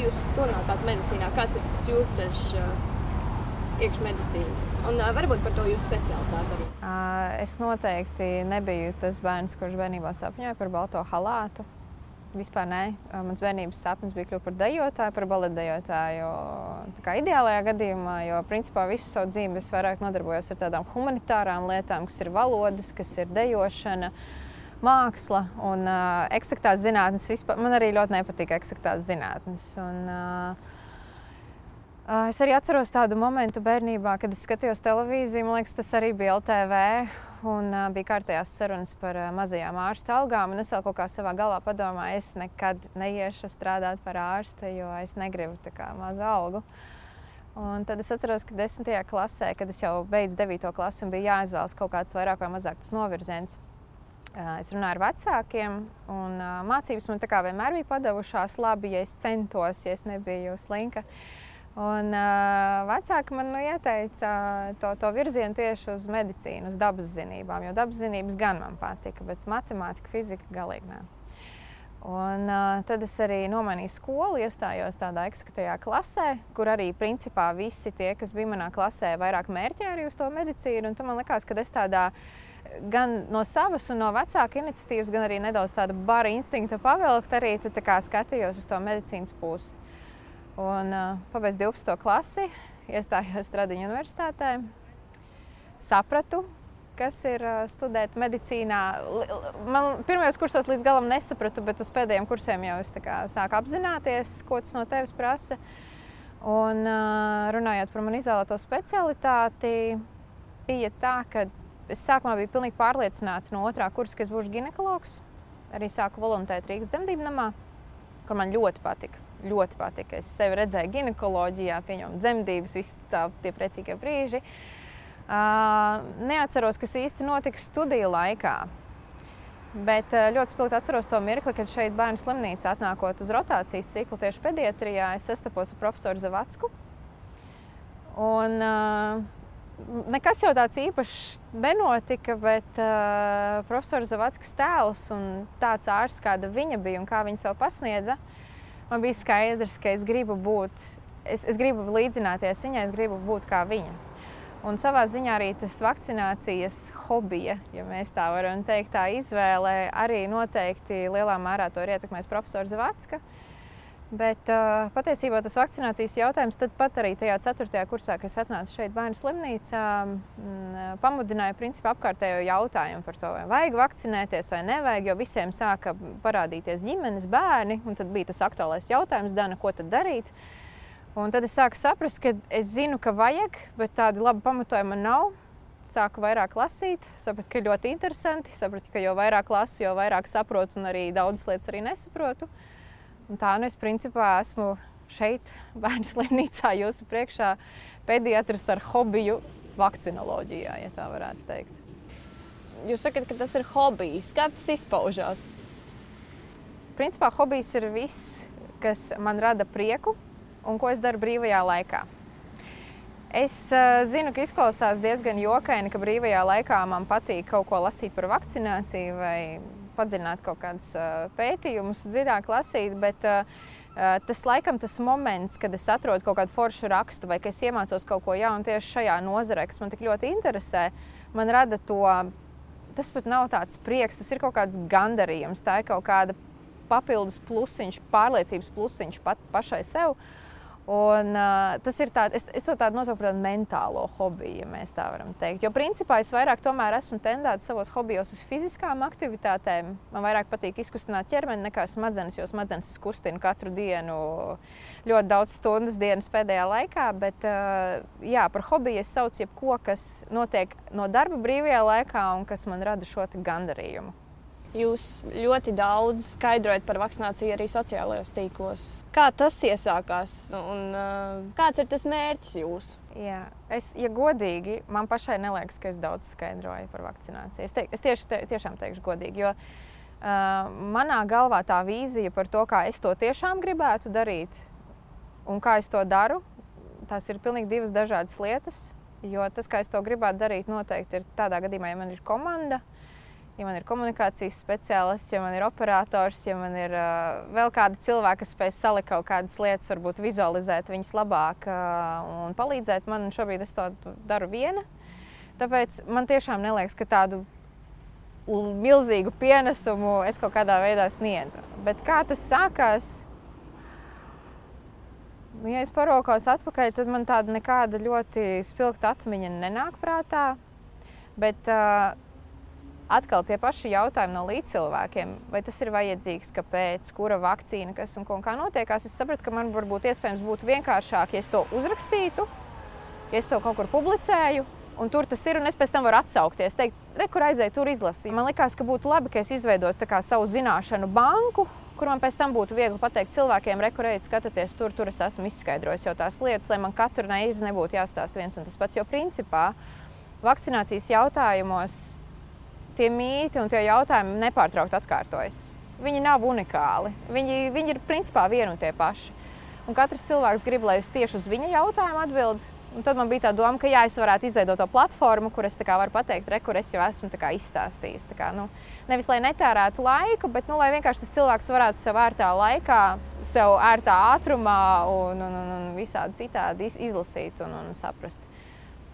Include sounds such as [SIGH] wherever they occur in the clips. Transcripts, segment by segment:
jūs nonācāt medicīnā? Kāds ir tas jūsu ceļš iekšmedicīnas? Un varbūt par to jūsu specialitāti arī. Es noteikti nebiju tas bērns, kurš bērnībā sapņoja par balto halātu. Vispār nē, mans bērnības sapnis bija kļūt par dejotāju, par baletdejotāju. Tā kā ideālajā gadījumā, jo principā visu savu dzīvi es vairāk nodarbojos ar tādām humanitārām lietām, kas ir valodas, kas ir dejošana. Māksla un uh, eksaktās zinātnes vispār. Man arī ļoti nepatīk eksaktās zinātnes. Un, uh, Es arī atceros tādu momentu bērnībā, kad es skatījos televīziju. Man liekas, tas arī bija LTV. Un uh, bija kārtējās sarunas par uh, mazajām ārstu algām. Es vēl kaut kā savā galvā padomāju, es nekad neiešu strādāt par ārstu, jo es negribu tā mazu algu. Un tad es atceros, ka desmitajā klasē, kad es jau beidzu devīto klasi un bija jāizvēlas kaut kāds vairāk vai mazāk tas novirziens. Uh, es runāju ar vecākiem, un uh, mācības man vienmēr bija padevušās labi, ja es centos, ja es nebiju slinka. Un, uh, vecāki man nu, ieteica to, to virzienu tieši uz medicīnu, uz dabas zinībām. Jo dabas zinības gan man patika, bet matemātika, fizika galīgi nē. Un, uh, tad es arī nomainīju skolu, iestājos tādā eksaktā klasē, kur arī principā visi tie, kas bija manā klasē, vairāk mērķēja arī uz to medicīnu. Un man liekas, ka es tādā gan no savas un no vecāka iniciatīvas, gan arī nedaudz tāda bara instinkta pavilkt, arī skatījos uz to medicīnas pusi. Un uh, pabeidzu 12. klasi, iestājos Stradiņu universitātē. Sapratu, kas ir uh, studēt medicīnā. Man pirmajos kursos līdz galam nesapratu, bet uz pēdējiem kursiem jau es sāku apzināties, ko tas no tevis prasa. Un uh, runājot par manu izvēlēto specialitāti, bija tā, ka es sākumā biju pilnīgi pārliecināta no otrā kursa, ka es būšu ginekologs. Arī sāku voluntēt Rīgas dzemdību namā, kur man ļoti patika ļoti patika. Es sevi redzēju ginekoloģijā, pieņemu dzemdības, visi tā, tie priecīgie brīži. Uh, neatceros, kas īsti notika studiju laikā. Bet ļoti spilgti atceros to mirkli, kad šeit bērnu slimnīcā atnākot uz rotācijas ciklu tieši pediatrijā, es sastapos ar profesoru Zavacku. Un, uh, nekas jau tāds īpašs nenotika, bet uh, profesors Zavackas tēls un tāds ārsts, kāda viņa bija un kā viņa sev pasniedza, man bija skaidrs, ka es gribu būt, es, es gribu līdzināties viņai, es gribu būt kā viņa. Un savā ziņā arī tas vakcinācijas hobija, ja mēs tā varam teikt, tā izvēle arī noteikti lielā mērā to ir ietekmējis profesors Vatska. Bet uh, patiesībā tas vakcinācijas jautājums pat arī tajā 4. kursā, kas atnāca šeit bērnu slimnīcā, m, pamudināja principā apkārtējo jautājumu par to, vai vajag vakcinēties vai nevajag, jo visiem sāka parādīties ģimenes bērni, un tad bija tas aktuālais jautājums, Dana, ko tad darīt. Un tad es sāku saprast, ka es zinu, ka vajag, bet tādi labi pamatojumi nav. Sāku vairāk lasīt, sapratu, ka ļoti interesanti. Sapratu, ka jo vairāk lasu, jo vairāk saprotu, un arī daudzas lietas arī nesaprotu. Uh, Un tā nu es principā esmu šeit, [LAUGHS] bērnu slimnīcā, jūsu priekšā, pediatrs ar hobiju vakcinoloģijā, ja tā varētu teikt. Jūs sakat, ka tas ir hobijs. Kā tas izpaužās? Principā hobijs ir viss, kas man rada prieku un ko es daru brīvajā laikā. Es uh, zinu, ka izklausās diezgan jokaini, ka brīvajā laikā man patīk kaut ko lasīt par vakcināciju vai padziļināt kaut kādus pētījumus, dziļāk lasīt. Bet, Tas laikam tas moments, kad es atrodu kaut kādu foršu rakstu, vai es iemācos kaut ko jaunu tieši šajā nozarē, kas man tik ļoti interesē, man rada to. Tas pat nav tāds prieks, tas ir kaut kāds gandarījums. Tā ir kaut kāda papildus plusiņš, pārliecības plusiņš pat pašai sev. Uh, Un, uh, tas ir tāds, es, es to tādu nosaucu par mentālo hobiju, ja mēs tā varam teikt. Jo principā es vairāk esmu tendēts savos hobijos uz fiziskām aktivitātēm. Man vairāk patīk izkustināt ķermeni nekā smadzenes, jo smadzenes es kustinu katru dienu ļoti daudz stundas dienas pēdējā laikā. Bet uh, jā, par hobiju es saucu jebko, kas notiek no darba brīvajā laikā un kas man rada šo gandarījumu. Jūs ļoti daudz skaidrojat par vakcināciju arī sociālajos tīklos. Kā tas iesākās un uh, kāds ir tas mērķis jūsu? Jā, es, ja godīgi, man pašai neliekas, ka es daudz skaidroju par vakcināciju. Es, te, es tieši, te, tiešām teikšu godīgi, jo uh, manā galvā tā vīzija par to, kā es to tiešām gribētu darīt un kā es to daru, tās ir pilnīgi divas dažādas lietas. Jo tas, kā es to gribētu darīt, noteikti ir tādā gadījumā, ja man ir komanda. Uh, ja man ir komunikācijas speciālists, ja man ir operators, ja man ir uh, vēl kādi cilvēki, kas spēj salikt kaut kādas lietas, varbūt vizualizēt viņas labāk uh, un palīdzēt man. Šobrīd es to daru viena. Tāpēc man tiešām neliekas, ka tādu milzīgu pienesumu es kaut kādā veidā sniedzu. Bet kā tas sākās? Nu, ja es paraugos atpakaļ, tad man tāda nekāda ļoti spilgta atmiņa nenāk prātā. Bet uh, atkal tie paši jautājumi no līdzcilvēkiem, vai tas ir vajadzīgs, kāpēc, kura vakcīna, kas un kā notiekās. Es sapratu, ka man varbūt iespējams būtu vienkāršāk, ja es to uzrakstītu, ja es to kaut kur publicēju. Un tur tas ir, un es pēc tam varu atsaukties. Teikt, re, kur aizēju, tur izlasīju. Man liekas, ka būtu labi, ka es izveidotu savu zināšanu banku, kur man pēc tam būtu viegli pateikt cilvēkiem, rekurēt, skatieties, tur, tur es esmu izskaidrojis jau tās lietas, lai man katru reizi nebūtu jāstāsta viens un tas pats. Jo principā vakcinācijas jautājumos tie mīti un tie jautājumi nepārtraukti atkārtojas. Viņi nav unikāli. Viņi, viņi ir principā vieni un tie paši. Un katrs cilvēks grib, lai es tieši uz viņa jautājumu atbildētu. Un tad man bija tā doma, ka jā, es varētu izveidot to platformu, kur es varu pateikt, re, kur es jau esmu izstāstījis. Kā, nu, nevis lai netērētu laiku, bet nu, lai vienkārši tas cilvēks varētu sev ērtā laikā, sev ērtā ātrumā un, un, un, un visādi citādi izlasīt un, un saprast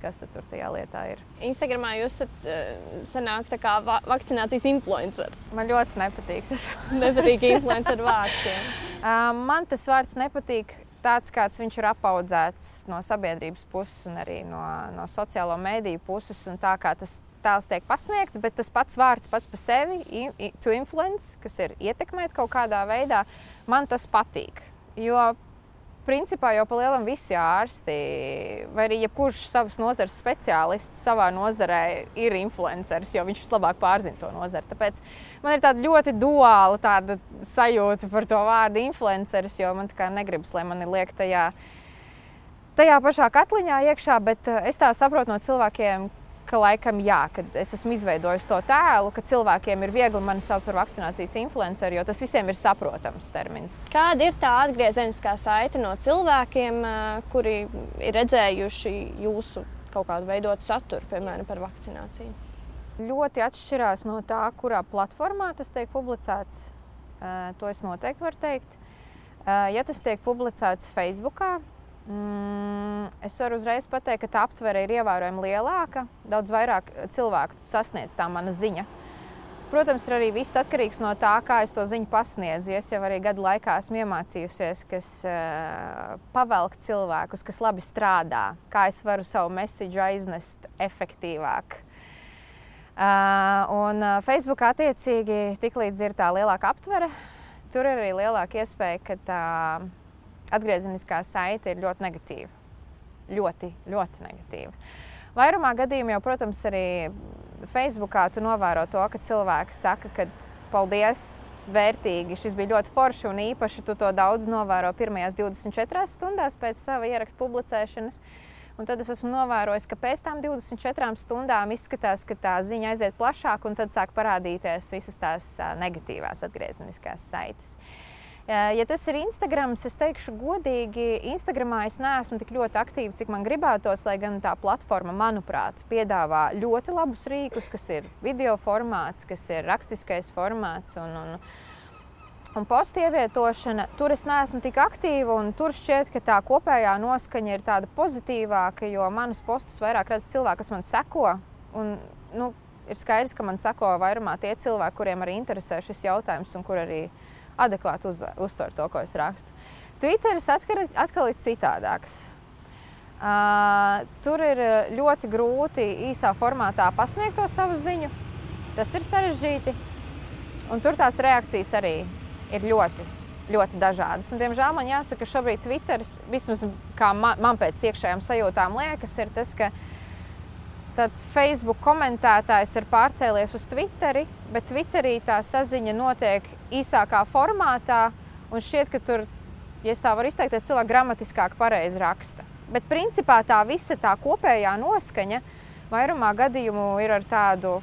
kas tur tajā lietā ir. Instagramā jūs esat uh, sanāk tā kā va vakcinācijas influencer. Man ļoti nepatīk tas. nepatīk influencer vārds. [LAUGHS] Man tas vārds nepatīk. Tāds, kāds viņš ir apaudzēts no sabiedrības puses un arī no, no sociālo mediju puses, un tā kā tas tēls tiek pasniegts, bet tas pats vārds pats par sevi, to influence, kas ir ietekmēt kaut kādā veidā, man tas patīk. Jo principā jau pa lielam visi ārsti, vai arī jebkurš savas nozares speciālists savā nozarē ir influenceris, jo viņš vislabāk pārzina to nozari. Tāpēc man ir tāda ļoti duāla tāda sajūta par to vārdu influenceris, jo man tā kā negribas, lai man ir liek tajā. Tajā pašā katliņā iekšā, bet eh, es tā saprotu no cilvēkiem, ka laikam jā, kad es esmu izveidojis to tēlu, ka cilvēkiem ir viegli mani saukt par vakcinācijas influenceru, jo tas visiem ir saprotams termins. Kāda ir tā atgriezeniskā saite no cilvēkiem, kuri ir redzējuši jūsu kaut kādu veidotu saturu, piemēram, par vakcināciju? Ļoti atšķirās no tā, kurā platformā tas tiek publicēts. To es noteikti varu teikt. Ja tas tiek publicēts Facebook, Mm, es varu uzreiz pateikt, ka tā aptvere ir ievērojami lielāka. Daudz vairāk cilvēku sasniedz tā mana ziņa. Protams, arī viss atkarīgs no tā, kā es to ziņu pasniedzu. Es jau arī gadu laikā esmu iemācījusies, kas uh, pavelk cilvēkus, kas labi strādā, kā es varu savu mēsīju aiznest efektīvāk. Uh, un uh, Facebookā attiecīgi tiklīdz ir tā lielāka aptvere, tur ir arī lielāka iespēja, ka tā atgriezeniskā saite ir ļoti negatīva. Ļoti, ļoti negatīva. Vairumā gadījumā, jau, protams, arī Facebookā tu novēro to, ka cilvēki saka, ka paldies, vērtīgi, šis bija ļoti forši un īpaši tu to daudz novēro pirmajās 24 stundās pēc sava ieraksta publicēšanas. Un tad es esmu novērojis, ka pēc tam 24 stundām izskatās, ka tā ziņa aiziet plašāk, un tad sāk parādīties visas tās negatīvās atgriezeniskās saites. Uh, Ja tas ir Instagram, es teikšu, godīgi, Instagramā es neesmu tik ļoti aktīva, cik man gribētos, lai gan tā platforma, manuprāt, piedāvā ļoti labus rīkus, kas ir video formāts, kas ir rakstiskais formāts. Un, un, un postu ievietošana, tur es neesmu tik aktīva, un tur šķiet, ka tā kopējā noskaņa ir tāda pozitīvāka, jo manus postus vairāk redz cilvēki, kas man seko. Un, nu, ir skaidrs, ka man seko vairumā tie cilvēki, kuriem arī interesē šis jautājums un kur arī adekvāti uz, uztver to, ko es rakstu. Twitteris atkal, atkal ir citādāks. Uh, tur ir ļoti grūti īsā formātā pasniegt to savu ziņu. Tas ir sarežģīti. Un tur tās reakcijas arī ir ļoti, ļoti dažādas. Un, diemžēl man jāsaka, ka šobrīd Twitteris, vismaz kā man, man pēc iekšējām sajūtām liekas, ir tas, ka tāds Facebook komentētājs ir pārcēlies uz Twitteri, bet Twitterī tā saziņa notiek īsākā formātā. Un šķiet, ka tur, ja tā var izteikties, cilvēki gramatiskāk pareizi raksta. Bet principā tā visa tā kopējā noskaņa vairumā gadījumu ir ar tādu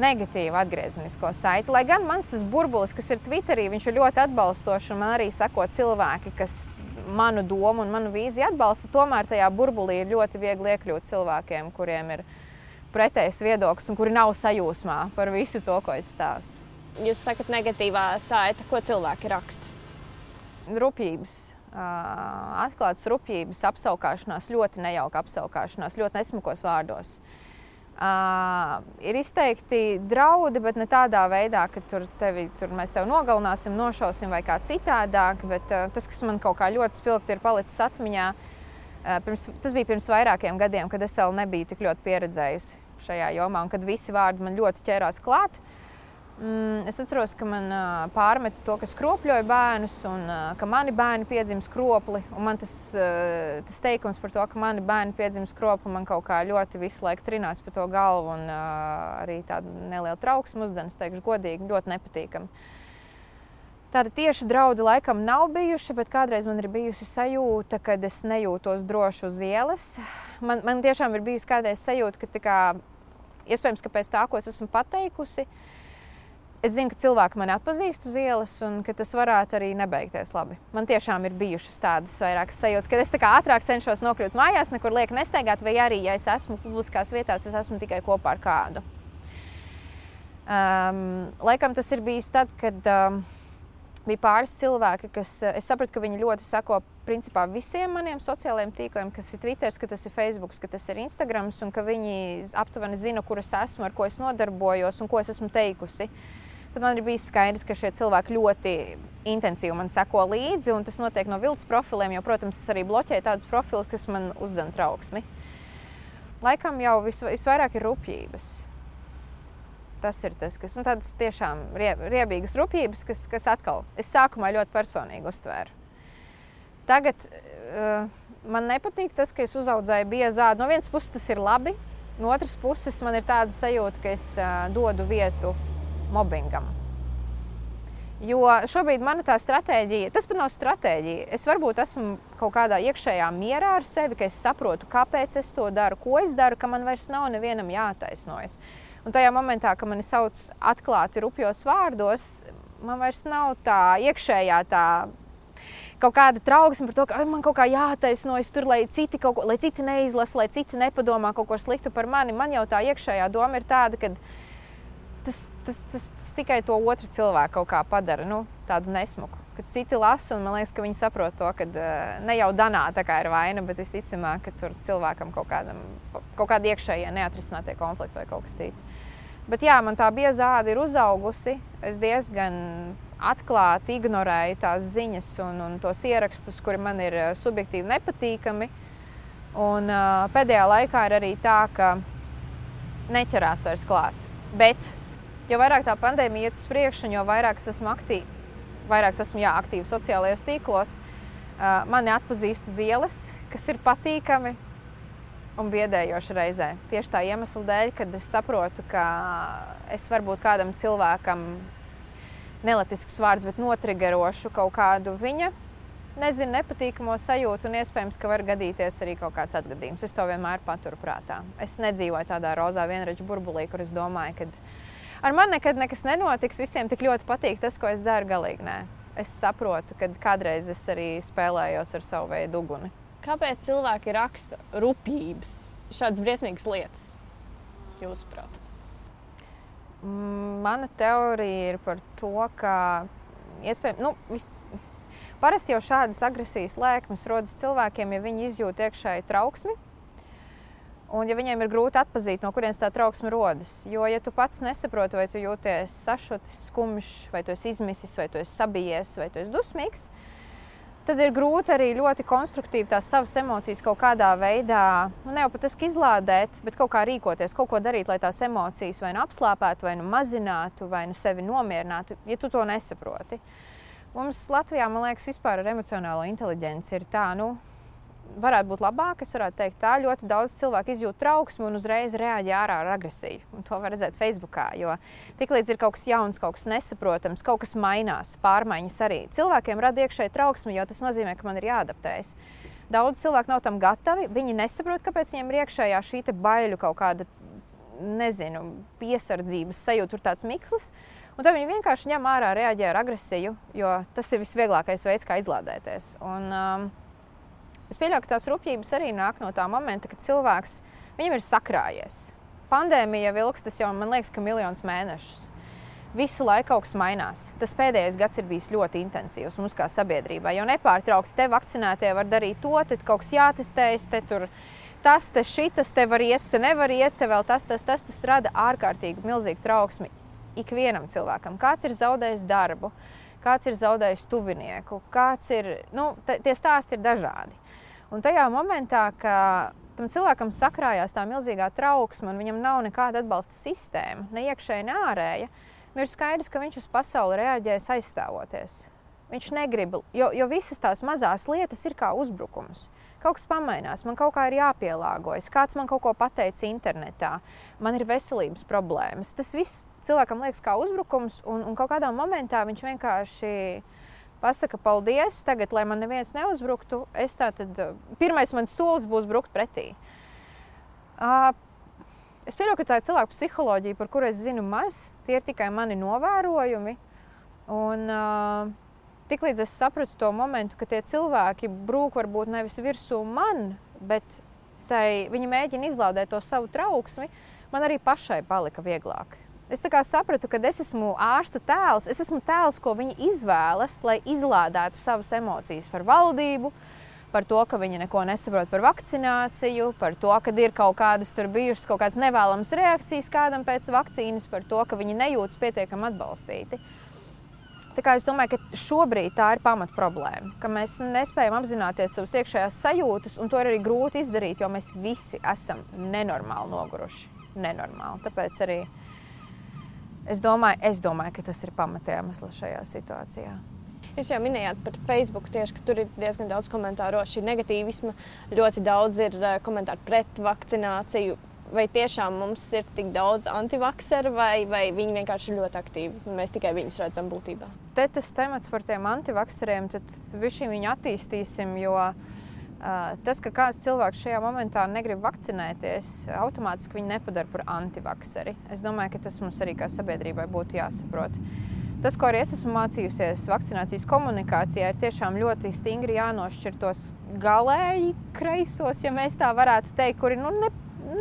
negatīvu atgriezenisko saiti. Lai gan mans tas burbulis, kas ir Twitterī, viņš ir ļoti atbalstošs un man arī sako cilvēki, kas manu domu un manu vīziju atbalsta. Tomēr tajā burbulī ir ļoti viegli iekļūt cilvēkiem, kuriem ir pretējs viedoklis un kuri nav sajūsmā par visu to, ko es stāstu. Jūs sakat, negatīvā saita, ko cilvēki raksta? Rūpības, atklātas rūpības, apskaukšanās, ļoti nejauka apskaukšanās, ļoti nesmukos vārdos. Uh, ir izteikti draudi, bet ne tādā veidā, ka tur, tevi, tur mēs tevi nogalināsim, nošausim vai kā citādāk. Bet, uh, tas, kas man kaut kā ļoti spilgti ir palicis atmiņā, uh, pirms, tas bija pirms vairākiem gadiem, kad es vēl nebiju tik ļoti pieredzējusi šajā jomā un kad visi vārdi man ļoti ķērās klāt. Uh, es atceros, ka man pārmeta to, ka skropļoju bērnus, un ka mani bērni piedzima skropli. Man tas, tas teikums par to, ka mani bērni piedzima skropli, man kaut kā ļoti visu laiku trinās pa to galvu, un arī tāda neliela trauksme uzdzenas, teikšu, godīgi, ļoti nepatīkami. Tāda tieši draudi laikam nav bijuši, bet kādreiz man ir bijusi sajūta, ka es nejūtos droši uz ielas. Man, man tiešām ir bijusi kādreiz sajūta, ka kā, iespējams, ka pēc tā, ko es esmu pateikusi, uh, Es zinu, ka cilvēki mani atpazīst uz ielas, un ka tas varētu arī nebeigties labi. Man tiešām ir bijušas tādas vairākas sajūtas, kad es ātrāk cenšos nokļūt mājās, nekur lieku nestaigāt, vai arī, ja es esmu publiskās vietās, es esmu tikai kopā ar kādu. Um, laikam tas ir bijis tad, kad um, bija pāris cilvēki, kas es sapratu, ka viņi ļoti sako principā visiem maniem sociālajiem tīkliem, kas ir Twitter, ka tas ir Facebook, ka tas ir Instagram, un ka viņi aptuveni zina, kur es esmu, ar ko es nodarbojos un ko es esmu teikusi. Uh, tad man ir bijis skaidrs, ka šie cilvēki ļoti intensīvi man seko līdzi. Tas notiek no viltus profiliem, jo, protams, es arī bloķēju tādus profilus, kas man uzdzen trauksmi. Laikam jau vis, visvairāk ir rupjības. Tas ir tas, kas ir tādas tiešām riebīgas rupjības, kas, kas atkal es sākumā ļoti personīgi uztvēru. Tagad uh, man nepatīk tas, ka es uzaudzēju biezādu. No vienas puses tas ir labi, no otras puses man ir tāda sajūta, ka es uh, dodu vietu mobbingam. Jo šobrīd mana tā stratēģija, tas pat nav stratēģija. Es varbūt esmu kaut kādā iekšējā mierā ar sevi, ka es saprotu, kāpēc es to daru, ko es daru, ka man vairs nav nevienam jātaisnojas. Un tajā momentā, kad mani sauc atklāti rupjos vārdos, man vairs nav tā iekšējā tā kaut kāda trauksme par to, ka man kaut kā jātaisnojas tur, lai citi, ko, lai citi neizlasa, lai citi nepadomā kaut ko sliktu par mani. Man jau tā iekšējā doma ir tāda, ka tas, tas, tas, tas tikai to otru cilvēku kaut kā padara nu, tādu nesmuku. Kad citi lasa, un man liekas, ka viņi saprot to, ka uh, ne jau danā tā kā ir vaina, bet visticamāk, ka tur cilvēkam kaut, kādam, kaut kāda iekšējie neatrisinātie konflikti vai kaut kas cits. Bet jā, man tā biezāde ir uzaugusi. Es diezgan atklāti ignorēju tās ziņas un, un tos ierakstus, kuri man ir subjektīvi nepatīkami. Un, uh, pēdējā laikā ir arī tā, ka neķerās vairs klāt. Bet jo vairāk tā pandēmija iet uz priekšu, jo vairāk es esmu aktīvi, vairāk es esmu jā, aktīvi sociālajos tīklos, mani atpazīst uz ielas, kas ir patīkami un biedējoši reizē. Tieši tā iemesla dēļ, kad es saprotu, ka es varbūt kādam cilvēkam nelatisks vārds, bet notrigerošu kaut kādu viņa nezinu, nepatīkamo sajūtu, un iespējams, ka var gadīties arī kaut kāds atgadījums. Es to vienmēr paturu prātā. Es nedzīvoju tādā rozā vienreizē burbulī, kur es domāju, ka ar mani nekad nekas nenotiks. Visiem tik ļoti patīk tas, ko es daru. Galīgi nē. Es saprotu, ka kādreiz es arī spēlējos ar savu veidu uguni. Kāpēc cilvēki raksta rupjības, šādas briesmīgas lietas, jūsuprāt? Mm, mana teorija ir par to, ka iespējams, nu, vis, parasti jau šādas agresijas lēkmes rodas cilvēkiem, ja viņi izjūt iekšēju trauksmi Un, ja viņiem ir grūti atzīt, no kurienes tā trauksme rodas, jo, ja tu pats nesaproti, vai tu jūties sašutis, skumjš, vai tu esi izmisis, vai tu esi sabijies, vai tu esi dusmīgs, tad ir grūti arī ļoti konstruktīvi tās savas emocijas kaut kādā veidā, nu, ne jau pat izlādēt, bet kaut kā rīkoties, kaut ko darīt, lai tās emocijas vai nu apslāpētu, vai nu mazinātu, vai nu sevi nomierinātu, ja tu to nesaproti. Mums Latvijā, man liekas, vispār ar emocionālo inteligenci ir tā, nu, varētu būt labāk. Es varētu teikt, tā ļoti daudz cilvēku izjūt trauksmi un uzreiz reaģē ārā ar agresiju. Un to var redzēt Facebookā. Jo tiklīdz ir kaut kas jauns, kaut kas nesaprotams, kaut kas mainās, pārmaiņas arī. Cilvēkiem rada iekšēji trauksmi, jo tas nozīmē, ka man ir jāadaptējas. Daudz cilvēku nav tam gatavi. Viņi nesaprot, kāpēc viņiem ir iekšējā šī baiļu kaut kāda, nezinu, piesardzības sajūta, tur tāds mikslis. Un tad viņi vienkārši ņem ārā, reaģē ar agresiju, jo tas ir visvieglākais veids, kā izlādēties. Un, um, Es pieļauju, ka tās rupjības arī nāk no tā momenta, kad cilvēks viņam ir sakrājies. pandēmija ilgs, tas jau man liekas, ka miljonus mēnešus. Visu laiku kaut kas mainās. Tas pēdējais gads ir bijis ļoti intensīvs mums kā sabiedrībai. Jo nepārtraukti te vakcinētie var darīt to, tad kaut kas jātestējas, te tur tas, te šitas, te var iet, te nevar iet, te vēl tas, tas, tas, tas rada ārkārtīgi milzīgu trauksmi ikvienam cilvēkam. Kāds ir zaudējis darbu, kāds ir zaudējis tuvinieku, kāds ir, nu, tie stāsti ir dažādi. Un tajā momentā, kad tam cilvēkam sakrājās tā milzīgā trauksme, un viņam nav nekāda atbalsta sistēma, ne iekšēji, ne ārēja, nu ir skaidrs, ka viņš uz pasauli reaģēs aizstāvoties. Viņš negrib, jo, jo visas tās mazās lietas ir kā uzbrukums. Kaut kas pamainās, man kaut kā ir jāpielāgojas, kāds man kaut ko pateica internetā, man ir veselības problēmas. Tas viss cilvēkam liekas kā uzbrukums, un, un kaut kādā momentā viņš vienkārši pasaka paldies, tagad, lai man neviens neuzbruktu, es tātad, pirmais mans solis būs brukt pretī. Uh, es pieņemu, ka tā ir cilvēka psiholoģija, par kuru es zinu maz, tie ir tikai mani novērojumi. Un, uh, Tiklīdz es sapratu to momentu, ka tie cilvēki brūk varbūt nevis virsū man, bet tai, viņi mēģina izlaudēt to savu trauksmi, man arī pašai palika vieglāk. Es sapratu, ka es esmu ārsta tēls. Es esmu tēls, ko viņi izvēlas, lai izlādētu savas emocijas par valdību, par to, ka viņi neko nesaprot par vakcināciju, par to, ka ir kaut kādas tur bijušas kaut kādas nevēlamas reakcijas kādam pēc vakcīnas, par to, ka viņi nejūtas pietiekami atbalstīti. Tā kā es domāju, ka šobrīd tā ir pamat problēma, ka mēs nespējam apzināties savas iekšējās sajūtas, un to ir arī grūti izdarīt, jo mēs visi esam nenormāli noguruši. Nenormāli. Tāpēc arī Es domāju, es domāju, ka tas ir pamatēmesls šajā situācijā. Jūs jau minējāt par Facebook, tieši, ka tur ir diezgan daudz komentāru, šī negatīvisma, ļoti daudz ir eh, komentāru pret vakcināciju. Vai tiešām mums ir tik daudz antivakseru, vai, vai viņi vienkārši ir ļoti aktīvi? Mēs tikai viņus redzam būtībā. Te tas temats par tiem antivakseriem, tad viņu attīstīsim, jo uh, Tas, ka kāds cilvēks šajā momentā negrib vakcinēties, automātiski viņu nepadara par antivakseri. Es domāju, ka tas mums arī kā sabiedrībai būtu jāsaprot. Tas, ko arī es esmu mācījusies vakcinācijas komunikācijā, ir tiešām ļoti stingri jānošķir tos galēji kreisos, ja mēs tā varētu teikt, kuri nu, ne,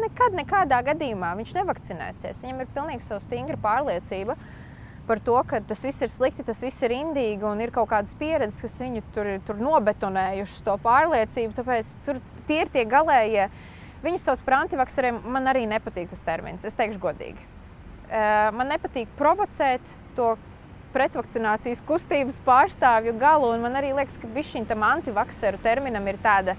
nekad, nekādā gadījumā viņš nevakcinēsies. Viņam ir pilnīgi savu stingra pārliecība par to, ka tas viss ir slikti, tas viss ir indīgi un ir kaut kādas pieredzes, kas viņu tur ir nobetonējušas to pārliecību. Tāpēc tur tie ir tie galējie. Viņus sauc par antivakseriem. Man arī nepatīk tas termins, es teikšu godīgi. Man nepatīk provocēt to pretvakcinācijas kustības pārstāvju galu, un man arī liekas, ka šim antivakseru terminam ir tāda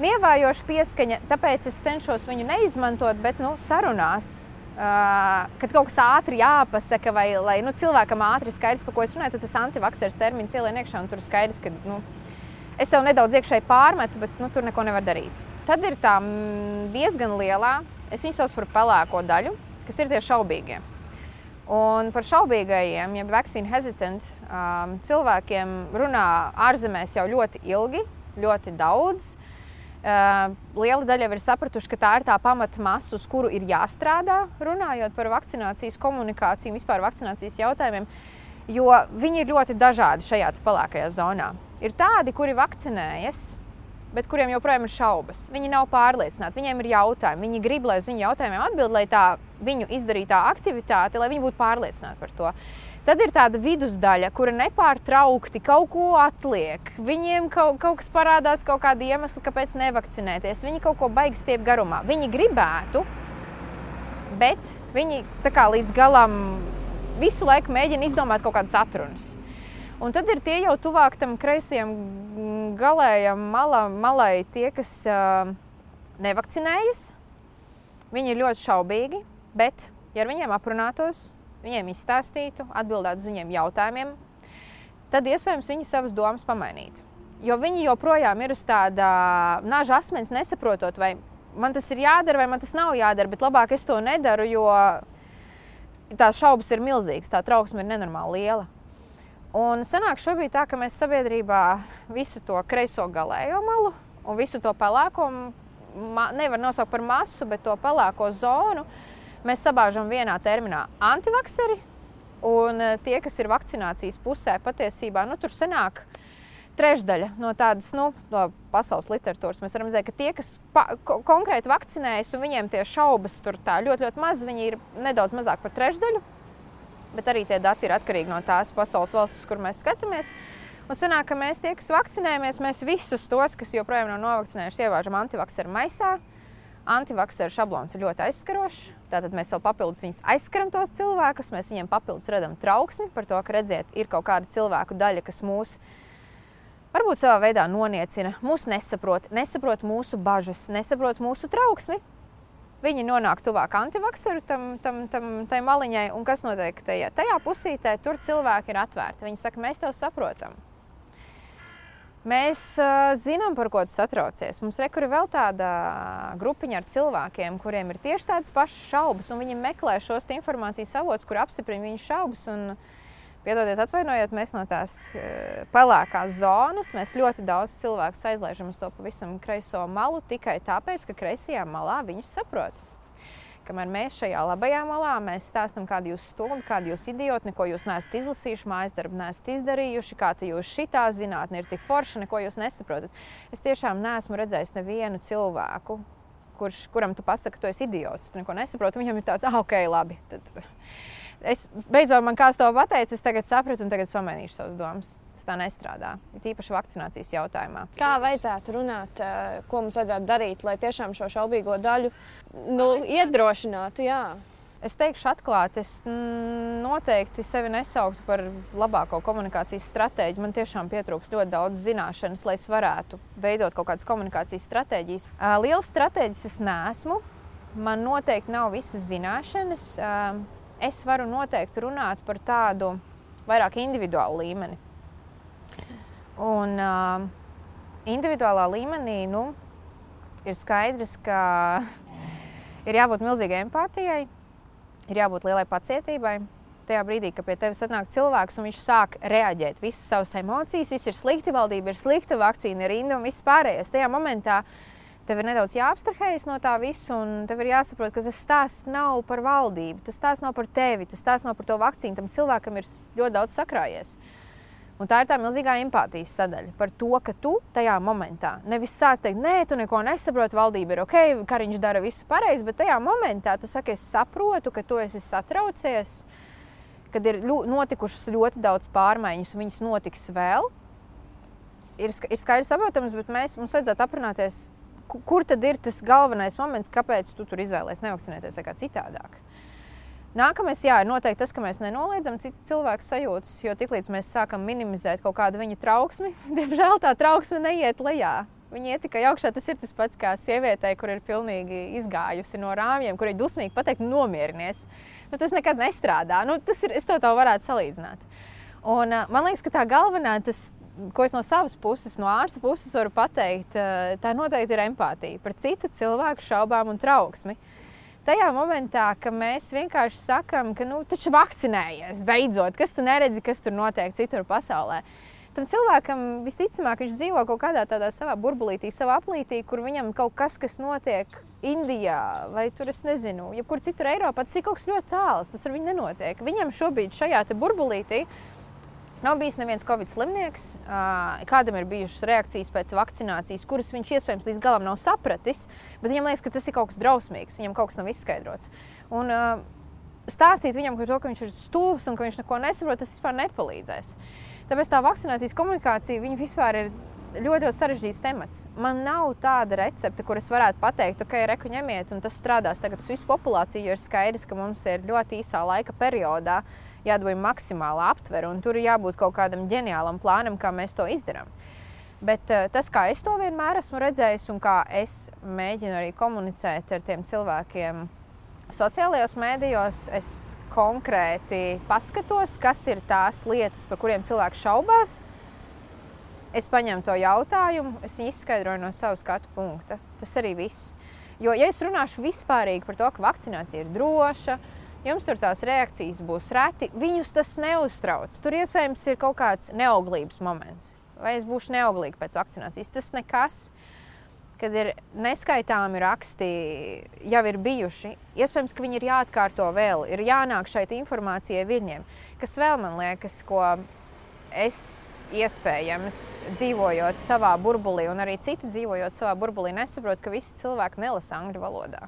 nievājoša pieskaņa, tāpēc es cenšos viņu neizmantot, bet nu, sarunās Uh, kad kaut kas ātri jāpasaka, vai lai nu, cilvēkam ātri skaidrs, par ko es runāju, tad tas antivaksers termins ielien iekšā, un tur skaidrs, ka nu, es sev nedaudz iekšēji pārmetu, bet nu, tur neko nevar darīt. Tad ir tā mm, diezgan lielā, es viņu saucu par pelēko daļu, kas ir tie šaubīgie. Un par šaubīgajiem, ja vaccine hesitant, um, cilvēkiem runā ārzemēs jau ļoti ilgi, ļoti daudz. Uh, liela daļa jau ir sapratuši, ka tā ir tā pamatmasa, uz kuru ir jāstrādā, runājot par vakcinācijas komunikāciju, vispār vakcinācijas jautājumiem, jo viņi ir ļoti dažādi šajā pelēkajā zonā. Ir tādi, kuri vakcinējas, bet kuriem joprojām ir šaubas. Viņi nav pārliecināti, viņiem ir jautājumi, viņi grib, lai uz viņu jautājumiem atbild, lai tā viņu izdarītā aktivitāte, lai viņi būtu pārliecināti par to. Tad ir tāda vidusdaļa, kura nepārtraukti kaut ko atliek. Viņiem kaut, kaut kas parādās, kaut kāda iemesla, kāpēc nevakcinēties. Viņi kaut ko baigs stiep garumā. Viņi gribētu, bet viņi kā, līdz galam visu laiku mēģina izdomāt kaut kādas atrunas. Un tad ir tie jau tuvāk tam kreisajam galējam malam, malai, tie, kas uh, nevakcinējas. Viņi ir ļoti šaubīgi, bet, ja ar viņiem aprunātos, viņiem izstāstītu, atbildētu uz viņiem jautājumiem, tad iespējams viņi savas domas pamainītu. Jo viņi joprojām ir uz tāda naža asmens, nesaprotot, vai man tas ir jādara, vai man tas nav jādara, bet labāk es to nedaru, jo tās šaubas ir milzīgas, tā trauksme ir nenormāli liela. Un sanāk šobrīd tā, ka mēs sabiedrībā visu to kreiso galējo malu un visu to pelēko, nevar nosaukt par masu, bet to pelēko zonu, Mēs sabāžam vienā terminā antivakseri un eh, tie, kas ir vakcinācijas pusē, patiesībā nu, tur senāk. trešdaļa no tādas nu, no pasaules literatūras. Mēs varam redzēt, ka tie, kas pa, ko, konkrēti vakcinējas un viņiem tie šaubas tur tā ļoti, ļoti maz, viņi ir nedaudz mazāk par trešdaļu. Bet arī tie dati ir atkarīgi no tās pasaules valsts, kur mēs skatāmies. Un sanāk, ka mēs tie, kas vakcinējamies, mēs visus tos, kas joprojām nav novakcinējušies, ievāžam antivakcēru maisā. Antivakcēru šablons ir ļoti aizskarošs. Tātad mēs vēl papildus viņus aizskaram tos cilvēkus, mēs viņiem papildus redzam trauksmi par to, ka redziet, ir kaut kāda cilvēku daļa, kas mūs varbūt savā veidā noniecina, mūs nesaprot, nesaprot mūsu bažas, nesaprot mūsu trauksmi. Viņi nonāk tuvāk antivaksaru tam, tam, tam, tai maliņai, un kas notiek tajā, tajā pusītē, tur cilvēki ir atvērti. Viņi saka, mēs tev saprotam. Mēs uh, zinām, par ko tu satraucies. Mums rekur ir vēl tāda grupiņa ar cilvēkiem, kuriem ir tieši tādas pašas šaubas, un viņi meklē šos informācijas avotus, kur apstiprina viņu šaubas. Un, Piedodiet, atvainojiet, mēs no tās uh, pelēkās zonas ļoti daudz cilvēku aizlaižam uz to pavisam kreiso malu tikai tāpēc, ka kreisajā malā viņus saprot. Kamēr mēs šajā labajā malā mēs stāstām, kāda jūs stunda, kāda jūs idioti, neko jūs neesat izlasījuši, mājas darbu neesat izdarījuši, kā jūs šitā zinātnē ir tik forša, neko jūs nesaprotat. Es tiešām neesmu redzējis nevienu cilvēku, kurš, kuram tu pasaki, tu esi idiots, tu neko nesaproti. Viņam ir tāds, ah, ok, labi. Tad, es beidzot man kāds to pateica, es tagad sapratu, un tagad pamainīšu savas domas. Tas tā nestrādā. Ir īpaši vakcinācijas jautājumā. Kā vajadzētu runāt, eh, ko mums vajadzētu darīt, lai tiešām šo šaubīgo daļu nu, iedrošinātu? Jā. Es teikšu, atklāti, es noteikti sevi nesauktu par labāko komunikācijas stratēģiju. Man tiešām pietrūks ļoti daudz zināšanas, lai es varētu veidot kaut kādas komunikācijas stratēģijas. Lielas stratēģijas es neesmu. Man noteikti nav visas zināšanas es varu noteikti runāt par tādu vairāk individuālu līmeni. Un uh, individuālā līmenī nu, ir skaidrs, ka [LAUGHS] ir jābūt milzīgai empātijai, ir jābūt lielai pacietībai. Tajā brīdī, kad pie tevis atnāk cilvēks un viņš sāk reaģēt, visas savas emocijas, viss ir slikti, valdība ir slikta, vakcīna ir rinda un viss pārējais. Tajā momentā uh, Tev ir nedaudz jāabstrahējas no tā visa, un tev ir jāsaprot, ka tas stāsts nav par valdību, tas stāsts nav par tevi, tas stāsts nav par to vakcīnu. Tam cilvēkam ir ļoti daudz sakrājies. Un tā ir tā milzīgā empātijas sadaļa par to, ka tu tajā momentā nevis sāc teikt, nē, tu neko nesaproti, valdība ir ok, kariņš dara visu pareizi, bet tajā momentā tu saki, es saprotu, ka tu esi satraucies, kad ir notikušas ļoti daudz pārmaiņas, un viņas notiks vēl. Ir, ir skaidrs, saprotams, bet mēs, mums vajadzētu aprunāties kur tad ir tas galvenais moments, kāpēc tu tur izvēlējies nevakcinēties vai kā citādāk? Nākamais, jā, ir noteikti tas, ka mēs nenoliedzam citu cilvēku sajūtas, jo tiklīdz mēs sākam minimizēt kaut kādu viņa trauksmi, [LAUGHS] diemžēl tā trauksme neiet lejā. Viņa iet tikai augšā. Tas ir tas pats kā sievietei, kur ir pilnīgi izgājusi no rāmjiem, kur ir dusmīgi pateikt, nomierinies. Nu, tas nekad nestrādā. Nu, tas ir, es to tā varētu salīdzināt. Un, man liekas, ka tā galvenā, tas, ko es no savas puses, no ārsta puses varu pateikt, eh, tā noteikti ir empātija par citu cilvēku šaubām un trauksmi. Tajā momentā, kad mēs vienkārši sakām, ka nu, taču vakcinējies, beidzot, kas tu neredzi, kas tur notiek citur pasaulē. Tam cilvēkam visticamāk viņš dzīvo kaut kādā tādā savā burbulītī, savā aplītī, kur viņam kaut kas, kas notiek Indijā vai tur es nezinu, jebkur citur Eiropā, tas ir kaut kas ļoti tāls, tas ar viņu nenotiek. Viņam šobrīd šajā burbulītī ir Nav bijis neviens covid slimnieks, kādam ir bijušas reakcijas pēc vakcinācijas, kuras viņš iespējams līdz galam nav sapratis, bet viņam liekas, ka tas ir kaut kas drausmīgs, viņam kaut kas nav izskaidrots. Un, stāstīt viņam par to, ka viņš ir stulbs un ka viņš neko nesaprot, tas vispār nepalīdzēs. Tāpēc tā vakcinācijas komunikācija vispār ir ļoti, ļoti sarežģīts temats. Man nav tāda recepte, kuras varētu pateikt, okay, reku ņemiet, un tas strādās tagad uz visu populāciju, jo ir skaidrs, ka mums ir ļoti īsā laika periodā jādabūj maksimāla aptvere, un tur ir jābūt kaut kādam ģeniālam plānam, kā mēs to izdarām. Bet uh, tas, kā es to vienmēr esmu redzējis, un kā es mēģinu arī komunicēt ar tiem cilvēkiem sociālajos mēdījos, es konkrēti paskatos, kas ir tās lietas, par kuriem cilvēki šaubās. Es paņemu to jautājumu, es viņu izskaidroju no savas skatu punkta. Tas arī viss. Jo, ja es runāšu vispārīgi par to, ka vakcinācija ir droša, uh, jums tur tās reakcijas būs reti. Viņus tas neuztrauc. Tur iespējams ir kaut kāds neauglības moments. Vai es būšu neauglīga pēc vakcinācijas? Tas nekas. Kad ir neskaitāmi raksti, jau ir bijuši, iespējams, ka viņi ir jāatkārto vēl, ir jānāk šai informācijai viņiem. Kas vēl man liekas, ko es iespējams dzīvojot savā burbulī, un arī citi dzīvojot savā burbulī, nesaprotu, ka visi cilvēki nelasa angļu valodā.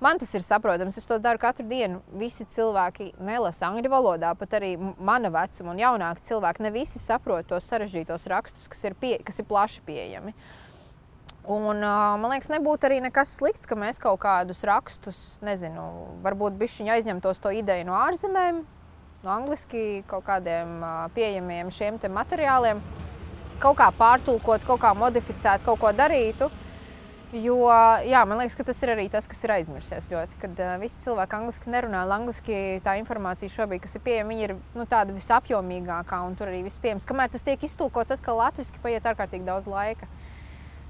Man tas ir saprotams, es to daru katru dienu. Visi cilvēki nelasa angļu valodā, pat arī mana vecuma un jaunāka cilvēki. Ne visi saprot tos sarežģītos rakstus, kas ir, pie, kas ir plaši pieejami. Un, uh, man liekas, nebūtu arī nekas slikts, ka mēs kaut kādus rakstus, nezinu, varbūt bišķiņi aizņemtos to ideju no ārzemēm, no angliski kaut kādiem uh, pieejamiem šiem materiāliem, kaut kā pārtulkot, kaut kā modificēt, kaut ko darītu. Jo jā, man liekas, ka tas ir arī tas, kas ir aizmirsies ļoti. Kad uh, visi cilvēki angļuiski nerunā, angliski tā informācija šobrīd, kas ir pieejama, ir nu, tāda visapjomīgākā un tur arī viss pieejams. Kamēr tas tiek iztulkots atkal latviešu, paiet ārkārtīgi daudz laika.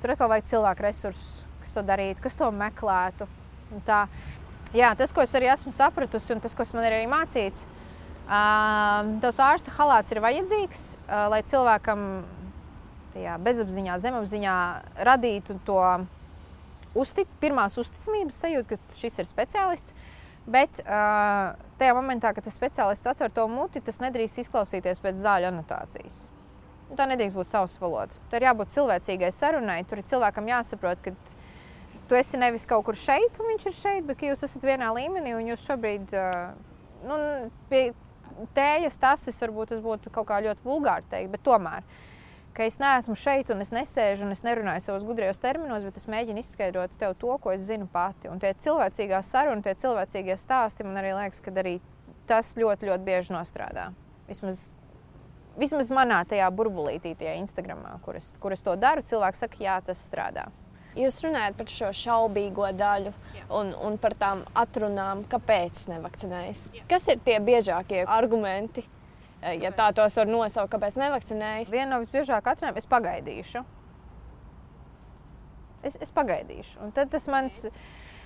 Tur atkal vajag cilvēku resursus, kas to darītu, kas to meklētu. Tā, jā, tas, ko es arī esmu sapratusi, un tas, ko man ir arī mācīts, uh, tos ārsta halāts ir vajadzīgs, uh, lai cilvēkam tajā bezapziņā, zemapziņā radītu to uztic, pirmās uzticamības sajūta, ka šis ir speciālists. Bet uh, tajā momentā, kad tas speciālists atver to muti, tas nedrīkst izklausīties pēc zāļu anotācijas. Tā nedrīkst būt savs valoda. Tur ir jābūt cilvēcīgai sarunai. Tur ir cilvēkam jāsaprot, ka tu esi nevis kaut kur šeit, un viņš ir šeit, bet ka jūs esat vienā līmenī un jūs šobrīd uh, nu, pie tējas tas, es varbūt tas būtu kaut kā ļoti vulgāri teikt, bet tomēr. Uh, ka es neesmu šeit un es nesēžu un es nerunāju savos gudrijos terminos, bet es mēģinu izskaidrot tev to, ko es zinu pati. Un tie cilvēcīgā saruna, tie cilvēcīgie stāsti man arī liekas, ka arī tas ļoti, ļoti bieži nostrādā. Vismaz, vismaz manā tajā burbulītī, tajā Instagramā, kur es, kur es to daru, cilvēki saka, jā, tas strādā. Jūs runājat par šo šaubīgo daļu un, un par tām atrunām, kāpēc nevakcinējas. Kas ir tie biežākie argumenti, ja tā tos var nosaukt, kāpēc nevakcinējas. Viena no visbiežāk atrunām, es pagaidīšu. Es, es pagaidīšu. Un tad tas mans,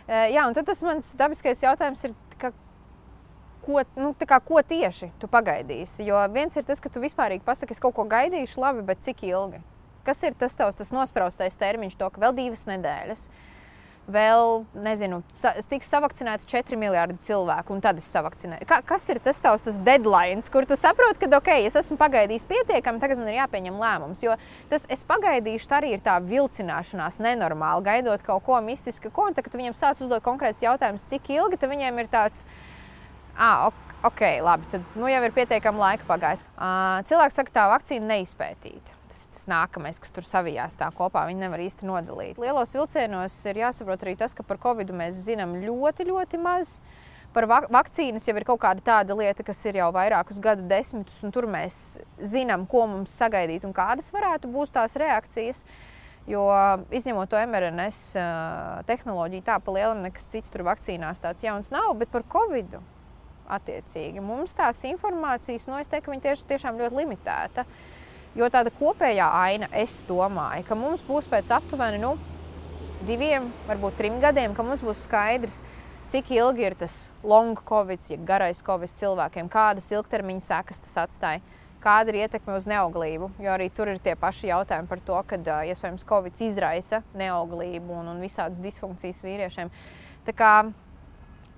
eh, jā, un tad tas mans dabiskais jautājums ir, ka, ko, nu, kā, ko tieši tu pagaidīsi? Jo viens ir tas, ka tu vispārīgi pasaki, es kaut ko gaidīšu, labi, bet cik ilgi? Kas ir tas tavs tas nospraustais termiņš, to, ka vēl divas nedēļas? Vēl, nezinu, sa tiks savakcinēti 4 miljardi cilvēku, un tad es savakcinēju. Ka, kas ir tas tavs tas deadline, kur tu saproti, ka, ok, es esmu pagaidījis pietiekami, tagad man ir jāpieņem lēmums. Jo tas, es pagaidīšu, tā arī ir tā vilcināšanās, nenormāli gaidot kaut ko mistisku, ko, un tad, kad viņiem sāc uzdot konkrēts jautājums, cik ilgi, viņiem ir tāds, ah, ok. Labi, tad nu, jau ir pietiekami laika pagājis. Uh, cilvēks saka, ka tā vakcīna neizpētīta tas, tas nākamais, kas tur savijās tā kopā. Viņi nevar īsti nodalīt. Lielos vilcienos ir jāsaprot arī tas, ka par covid mēs zinām ļoti, ļoti maz. Par vak vakcīnas jau ir kaut kāda tāda lieta, kas ir jau vairākus gadu desmitus, un tur mēs zinām, ko mums sagaidīt un kādas varētu būt tās reakcijas. Jo izņemot to MRNS tehnoloģiju, tā pa lielam nekas cits tur vakcīnās tāds jauns nav, bet par Covid attiecīgi mums tās informācijas, no nu, es teiktu, ka viņi tieši, tiešām ļoti limitēta. Uh, Jo tāda kopējā aina, es domāju, ka mums būs pēc aptuveni nu, diviem, varbūt trim gadiem, ka mums būs skaidrs, cik ilgi ir tas long covid, ja garais covid cilvēkiem, kādas ilgtermiņa sekas tas atstāja. Kāda ir ietekme uz neauglību? Jo arī tur ir tie paši jautājumi par to, ka iespējams Covid izraisa neauglību un, un visādas disfunkcijas vīriešiem. Tā kā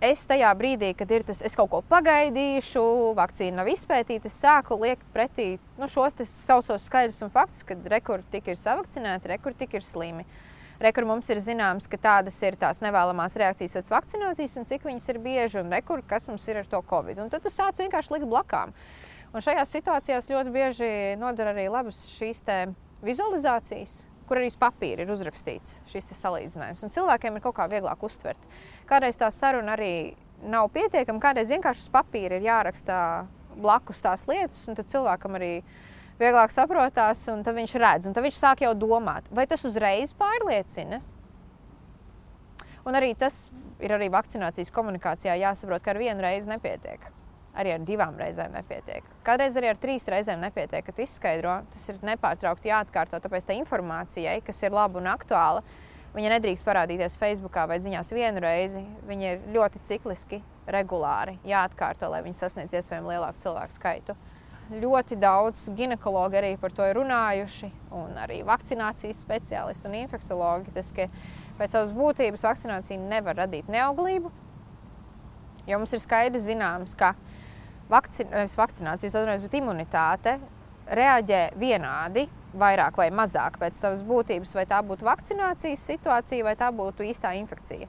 es tajā brīdī, kad ir tas, es kaut ko pagaidīšu, vakcīna nav izpētīta, es sāku liekt pretī nu, šos sausos skaidrus un faktus, ka rekurbi tik ir savakcinēti, rekurbi tik ir slimi. Rekur mums ir zināms, ka tādas ir tās nevēlamās reakcijas pēc vakcinācijas, un cik viņas ir bieži, un rekur, kas mums ir ar to covid. Un tad tu sāc vienkārši likt blakām. Un šajās situācijās ļoti bieži nodara arī labas šīs vizualizācijas, kur arī uz papīra ir uzrakstīts šis salīdzinājums. Un cilvēkiem ir kaut kā vieglāk uztvert. Kādreiz tā saruna arī nav pietiekama, kādreiz vienkārši uz papīra ir jāraksta blakus tās lietas, un tad cilvēkam arī vieglāk saprotās, un tad viņš redz, un tad viņš sāk jau domāt, vai tas uzreiz pārliecina. Un arī tas ir arī vakcinācijas komunikācijā jāsaprot, ka ar vienu reizi nepietiek arī ar divām reizēm nepietiek. Kādreiz arī ar trīs reizēm nepietiek, kad izskaidro, tas ir nepārtraukti jāatkārto. Tāpēc tā informācijai, kas ir laba un aktuāla, viņa nedrīkst parādīties Facebook vai ziņās vienu reizi. Viņa ir ļoti cikliski, regulāri jāatkārto, lai viņi sasniedz iespējami lielāku cilvēku skaitu. Ļoti daudz ginekologi arī par to ir runājuši, un arī vakcinācijas speciālisti un infektuologi. Tas, ka pēc savas būtības vakcinācija nevar radīt neauglību, jo mums ir skaidri zināms, ka vakcin, nevis vakcinācijas, atvainojos, bet imunitāte reaģē vienādi, vairāk vai mazāk pēc savas būtības, vai tā būtu vakcinācijas situācija, vai tā būtu īstā infekcija.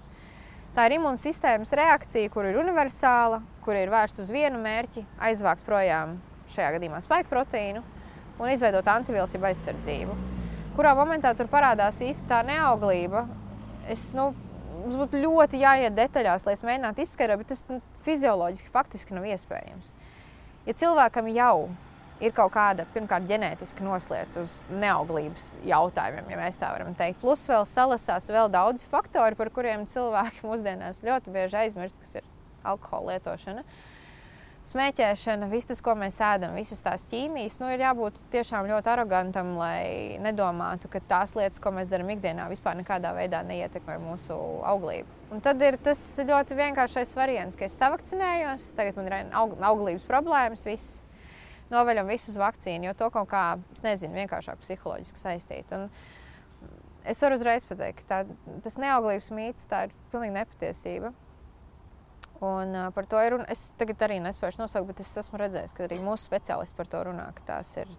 Tā ir imūnsistēmas reakcija, kur ir universāla, kur ir vērsta uz vienu mērķi, aizvākt projām šajā gadījumā spēku proteīnu un izveidot antivīlus jeb aizsardzību. Kurā momentā tur parādās īsti tā neauglība. Es, nu, mums būtu ļoti jāiet detaļās, lai es mēģinātu izskaidrot, bet tas nu, fizioloģiski faktiski nav iespējams. Ja cilvēkam jau ir kaut kāda, pirmkārt, ģenētiska noslēdz uz neauglības jautājumiem, ja mēs tā varam teikt. Plus vēl salasās vēl daudzi faktori, par kuriem cilvēki mūsdienās ļoti bieži aizmirst, kas ir alkohola lietošana. Smēķēšana, viss tas, ko mēs ēdam, visas tās ķīmijas, nu, ir jābūt tiešām ļoti arogantam, lai nedomātu, ka tās lietas, ko mēs darām ikdienā, vispār nekādā veidā neietekmē mūsu auglību. Un tad ir tas ļoti vienkāršais variants, ka es savakcinējos, tagad man ir aug auglības problēmas, viss noveļam visu uz vakcīnu, jo to kaut kā, es nezinu, vienkāršāk psiholoģiski saistīt. Un es varu uzreiz pateikt, ka tā, tas neauglības mīts tā ir pilnīgi nepatiesība. Un, uh, par to ir runa. Es tagad arī nespēju nosaukt, bet es esmu redzējis, ka arī mūsu speciālisti par to runā. Tās ir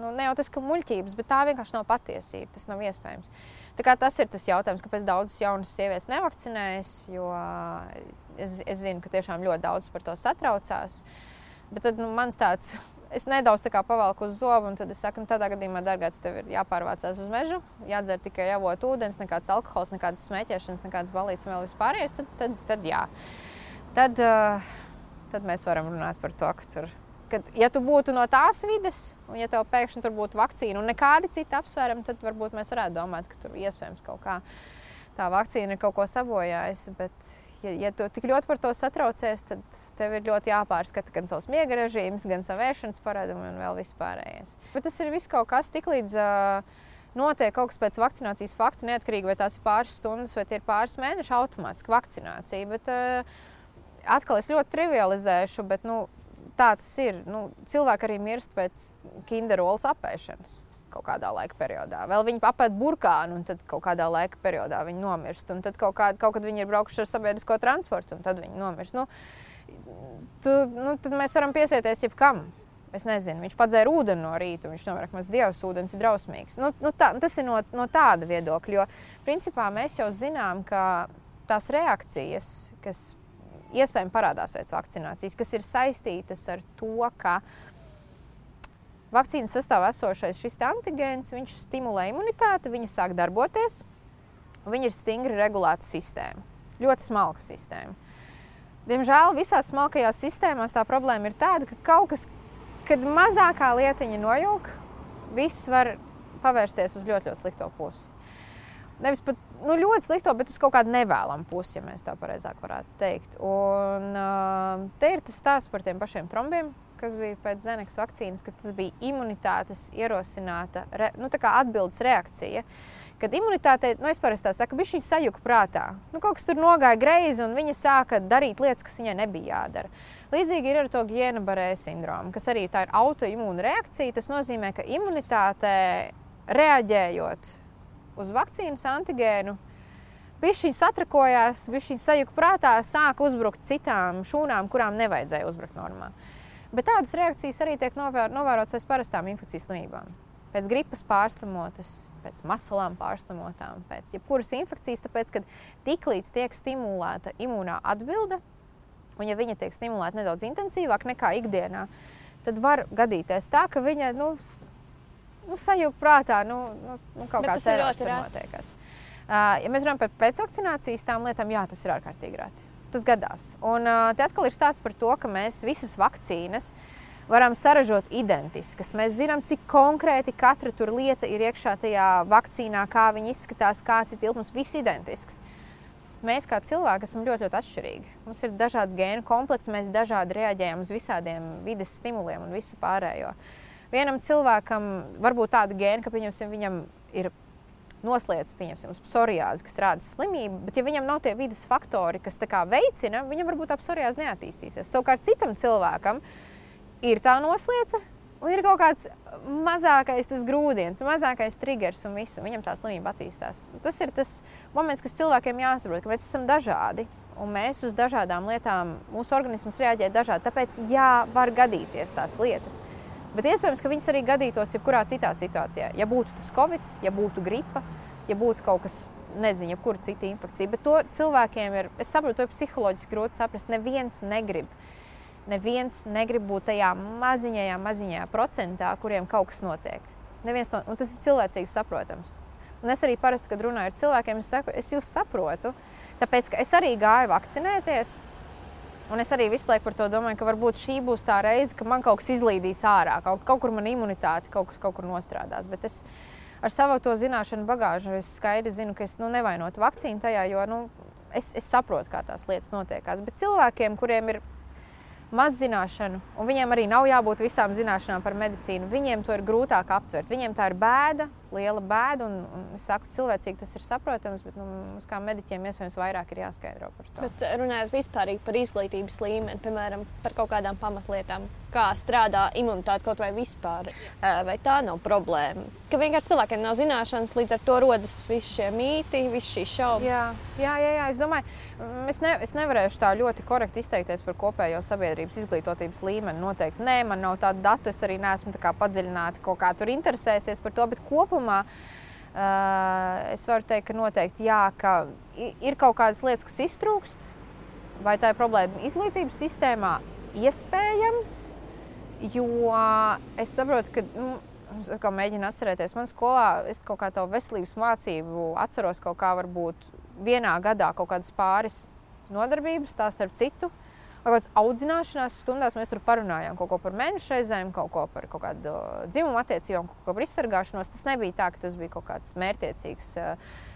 nu, ne jau tas, ka muļķības, bet tā vienkārši nav patiesība. Tas nav iespējams. Tas ir tas jautājums, kāpēc daudzas jaunas sievietes nevakcinējas. Jo es, es zinu, ka tiešām ļoti daudz par to satraucās. Bet tad, nu, mans tāds [LAUGHS] es nedaudz pavalku uz zobu, un tad es saku, nu, tādā gadījumā, dārgā, tev ir jāpārvācās uz mežu, jādzer tikai avotu ūdens, nekāds alkohols, nekādas smēķēšanas, nekādas balītas un vēl vispārējais. Tad, tad, tad jā. Uh, tad mēs varam runāt par to, ka tur. Kad, ja tu būtu no tās vides, un ja tev pēkšņi tur būtu vakcīna un nekādi citi apsvērumi, tad varbūt mēs varētu domāt, ka tur iespējams kaut kā tā vakcīna ir kaut ko sabojājusi. Bet, ja, ja tu tik ļoti par to satraucies, tad tev ir ļoti jāpārskata gan savs miega režīms, gan savu ēšanas paradumi un vēl vispārējais. Bet tas ir viss kaut kas tik līdz. Uh, Notiek kaut kas pēc vakcinācijas fakta, neatkarīgi vai tās ir pāris stundas vai ir pāris mēneši, automātiski vakcinācija. Bet, uh, atkal es ļoti trivializēšu, bet nu, tā tas ir. Nu, cilvēki arī mirst pēc kinderolas apēšanas kaut kādā laika periodā. Vēl viņi apēd burkānu, un tad kaut kādā laika periodā viņi nomirst. Un tad kaut, kā, kaut kad viņi ir braukuši ar sabiedrisko transportu, un tad viņi nomirst. Nu, tu, nu, tad mēs varam piesieties jebkam. Es nezinu, viņš padzēra ūdeni no rīta, viņš nomira, ka dievs ūdens ir drausmīgs. Nu, nu tā, tas ir no, no tāda viedokļa, jo principā mēs jau zinām, ka tās reakcijas, kas iespējams parādās pēc vakcinācijas, kas ir saistītas ar to, ka vakcīnas sastāvā esošais šis antigēns, viņš stimulē imunitāti, viņa sāk darboties, viņa ir stingri regulēta sistēma. Ļoti smalka sistēma. Diemžēl visās smalkajās sistēmās tā problēma ir tāda, ka kaut kas, kad mazākā lietiņa nojūg, viss var pavērsties uz ļoti, ļoti slikto pusi. Nevis pat nu, ļoti slikto, bet uz kaut kādu nevēlamu pusi, ja mēs tā pareizāk varētu teikt. Un, uh, te ir tas stāsts par tiem pašiem trombiem, kas bija pēc Zeneks vakcīnas, kas bija imunitātes ierosināta re, nu, atbildes reakcija. Kad imunitāte, nu, es parasti tā saku, bija šī sajūta prātā. Nu, kaut kas tur nogāja greizi, un viņa sāka darīt lietas, kas viņai nebija jādara. Līdzīgi ir ar to Giena Barē sindromu, kas arī ir autoimūna reakcija. Tas nozīmē, ka imunitāte reaģējot uz vakcīnas antigēnu, Viņš satrakojās, viņš sajūta prātā, sāka uzbrukt citām šūnām, kurām nevajadzēja uzbrukt normā. Bet tādas reakcijas arī tiek novēr, novērotas pēc parastām infekcijas slimībām. Pēc gripas pārslimotas, pēc masalām pārslimotām, pēc jebkuras infekcijas, tāpēc, ka tiklīdz tiek stimulēta imūnā atbilde, un ja viņa tiek stimulēta nedaudz intensīvāk nekā ikdienā, tad var gadīties tā, ka viņa nu, nu, sajūta prātā, nu, nu, nu kaut kāds erors tur notiekās. Uh, ja mēs runājam par pēcvakcinācijas tām lietām, jā, tas ir ārkārtīgi reti tas gadās. Un uh, te atkal ir stāsts par to, ka mēs visas vakcīnas varam saražot identiskas. Mēs zinām, cik konkrēti katra lieta ir iekšā tajā vakcīnā, kā viņa izskatās, kāds ir tilpums, viss identisks. Mēs kā cilvēki esam ļoti, ļoti atšķirīgi. Mums ir dažāds gēnu komplekss, mēs dažādi reaģējam uz visādiem vidas stimuliem un visu pārējo. Vienam cilvēkam var būt tāda gēna, ka viņam ir noslēdz, pieņemsim, psoriāzi, kas rāda slimību, bet ja viņam nav tie vidas faktori, kas veicina, viņam varbūt tā psoriāze neattīstīsies. Savukārt citam cilvēkam ir tā noslēdze, un ir kaut kāds mazākais grūdienis, mazākais triggers un visu. Viņam tā slimība attīstās. Tas ir tas moments, kas cilvēkiem jāsaprot, ka mēs esam dažādi. Un mēs uz dažādām lietām, mūsu organisms reaģē dažādi. Tāpēc, jā, var gadīties tās lietas. Bet iespējams, ka viņas arī gadītos jebkurā citā situācijā. Ja būtu tas covid, ja būtu gripa, ja būtu kaut kas, nezinu, jebkura cita infekcija. Bet to cilvēkiem ir, es saprotu, to ir psiholoģiski grūti saprast. Neviens negrib. Neviens negrib būt tajā maziņajā, maziņajā procentā, kuriem kaut kas notiek. Neviens to, un tas ir cilvēcīgi saprotams. Un es arī parasti, kad runāju ar cilvēkiem, es saku, es jūs saprotu, tāpēc ka es arī gāju vakcinēties. Un es arī visu laiku par to domāju, ka varbūt šī būs tā reize, kad man kaut kas izlīdīs ārā, kaut, kaut kur man imunitāte kaut, kaut kur nostrādās. Bet es ar savu to zināšanu bagāžu skaidri zinu, ka es nu, nevainotu vakcīnu tajā, jo nu, es, es saprotu, kā tās lietas notiekās. Bet cilvēkiem, kuriem ir maz zināšanu, un viņiem arī nav jābūt visām zināšanām par medicīnu. Viņiem to ir grūtāk aptvert. Viņiem tā ir bēda, liela bēda, un, un es saku, cilvēcīgi tas ir saprotams, bet nu, mums kā mediķiem iespējams vairāk ir jāskaidro par to. Bet runājot vispār par izglītības līmeni, piemēram, par kaut kādām pamatlietām, kā strādā imunitāte kaut vai vispār, vai tā nav problēma? Ka vienkārši cilvēkiem nav zināšanas, līdz ar to rodas visi šie mīti, visas šīs šaubas. Jā, jā, jā, jā es domāju, mm, es, ne, es nevarēšu tā ļoti korekti izteikties par kopējo sabiedrības izglītotības līmeni. Noteikti nē, man nav tāda data, es arī neesmu padziļināta kaut kā tur interesēsies par to, bet kopumā uh, es varu teikt, ka noteikti jā, ka ir kaut kādas lietas, kas iztrūkst. Vai tā ir problēma izglītības sistēmā? Iespējams, jo es saprotu, ka. Nu, Es kā mēģinu atcerēties, manā skolā es kaut kā tādu veselības mācību atceros kaut kā varbūt vienā gadā kaut kādas pāris nodarbības, tā starp citu. Kaut kādas audzināšanās stundās mēs tur parunājām kaut ko par mēnešu reizēm, kaut ko par kaut kādu dzimumu attiecībām, kaut ko par izsargāšanos. Tas nebija tā, ka tas bija kaut kāds mērķiecīgs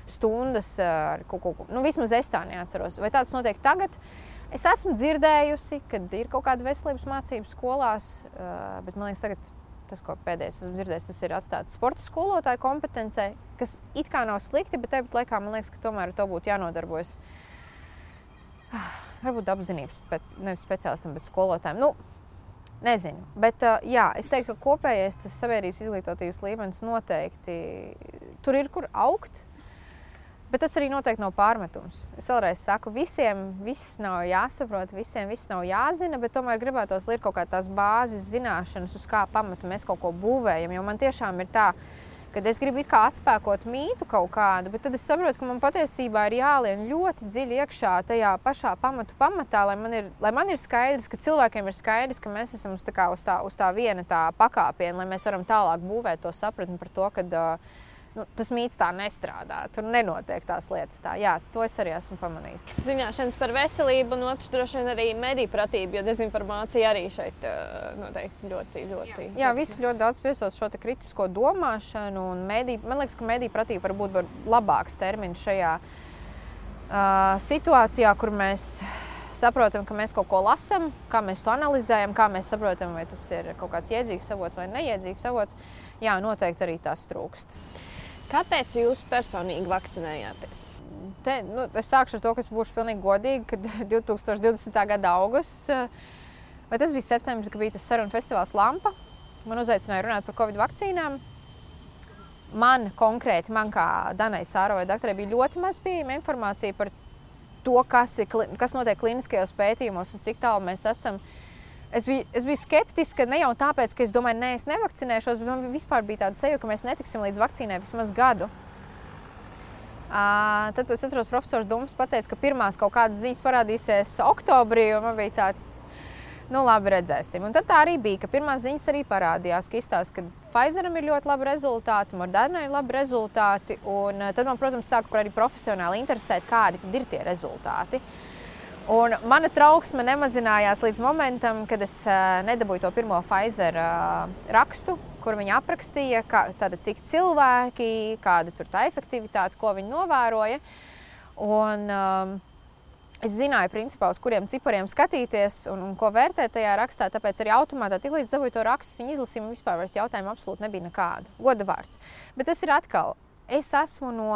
stundas ar kaut ko, nu vismaz es tā neatceros. Vai tāds notiek tagad? Es esmu dzirdējusi, ka ir kaut kāda veselības mācību skolās, bet man liekas, tagad tas, ko pēdējais esmu dzirdējis, tas ir atstāts sporta skolotāju kompetencē, kas it kā nav slikti, bet tāpat laikā man liekas, ka tomēr ar to būtu jānodarbojas. Varbūt apzinības pēc, nevis speciālistiem, bet skolotājiem. Nu, Nezinu, bet uh, jā, es teiktu, ka kopējais sabiedrības izglītotības līmenis noteikti tur ir kur augt. Bet tas arī noteikti nav pārmetums. Es vēlreiz saku, visiem viss nav jāsaprot, visiem viss nav jāzina, bet tomēr gribētos likt kaut kādas bāzes zināšanas, uz kā pamata mēs kaut ko būvējam. Jo man tiešām ir tā, ka es gribu atspēkot mītu kaut kādu, bet tad es saprotu, ka man patiesībā ir jālien ļoti dziļi iekšā tajā pašā pamatu pamatā, lai man ir, lai man ir skaidrs, ka cilvēkiem ir skaidrs, ka mēs esam uz tā, uz tā, uz tā viena tā pakāpiena, lai mēs varam tālāk būvēt to sapratni par to, ka. Uh, nu, tas mīts tā nestrādā. Tur nenotiek tās lietas. Tā. Jā, to es arī esmu pamanījis. Zināšanas par veselību, un otrs droši vien arī mediju pratība, jo dezinformācija arī šeit noteikti ļoti, ļoti. Jā, jā visi ļoti daudz piesauc šo kritisko domāšanu, un mediju, man liekas, ka mediju pratība varbūt var labāks termins šajā uh, situācijā, kur mēs saprotam, ka mēs kaut ko lasām, kā mēs to analizējam, kā mēs saprotam, vai tas ir kaut kāds iedzīgs avots vai neiedzīgs avots. Jā, noteikti arī tas trūkst. Kāpēc jūs personīgi vakcinējāties? Te, nu, es sākšu ar to, kas būšu pilnīgi godīgi, kad [LAUGHS] 2020. gada augusts, vai tas bija septembris, kad bija tas sarunu festivāls Lampa. Man uzaicināja runāt par Covid vakcīnām. Man konkrēti, man kā Danai Sārovai doktorai, bija ļoti maz pieejama informācija par to, kas, ir, kas notiek kliniskajos pētījumos un cik tālu mēs esam uh, Es biju, es biju skeptiska ne jau tāpēc, ka es domāju, nē, es nevakcinēšos, bet man vispār bija tāda sajūta, ka mēs netiksim līdz vakcīnai vismaz gadu. Uh, tad es atceros, profesors Dūms teica, ka pirmās kaut kādas ziņas parādīsies oktobrī, man bija tāds, nu labi, redzēsim. Un tad tā arī bija, ka pirmās ziņas arī parādījās, ka izstāsta, ka Pfizeram ir ļoti labi rezultāti, Modernai ir labi rezultāti, un tad man, protams, sāka arī profesionāli interesēt, kādi ir tie rezultāti. Uh, Un mana trauksme nemazinājās līdz momentam, kad es uh, nedabūju to pirmo Pfizer uh, rakstu, kur viņi aprakstīja, kā, tāda, cik cilvēki, kāda ir tā efektivitāte, ko viņi novēroja. Un, um, es zināju, principā, uz kuriem cipariem skatīties un, un ko vērtēt tajā rakstā. Tāpēc arī automātā tiklīdz dabūju to rakstu, viņi izlasīja, un vispār vairs jautājumu absolūti nebija nekādu. Goda vārds. Bet tas ir atkal, es esmu no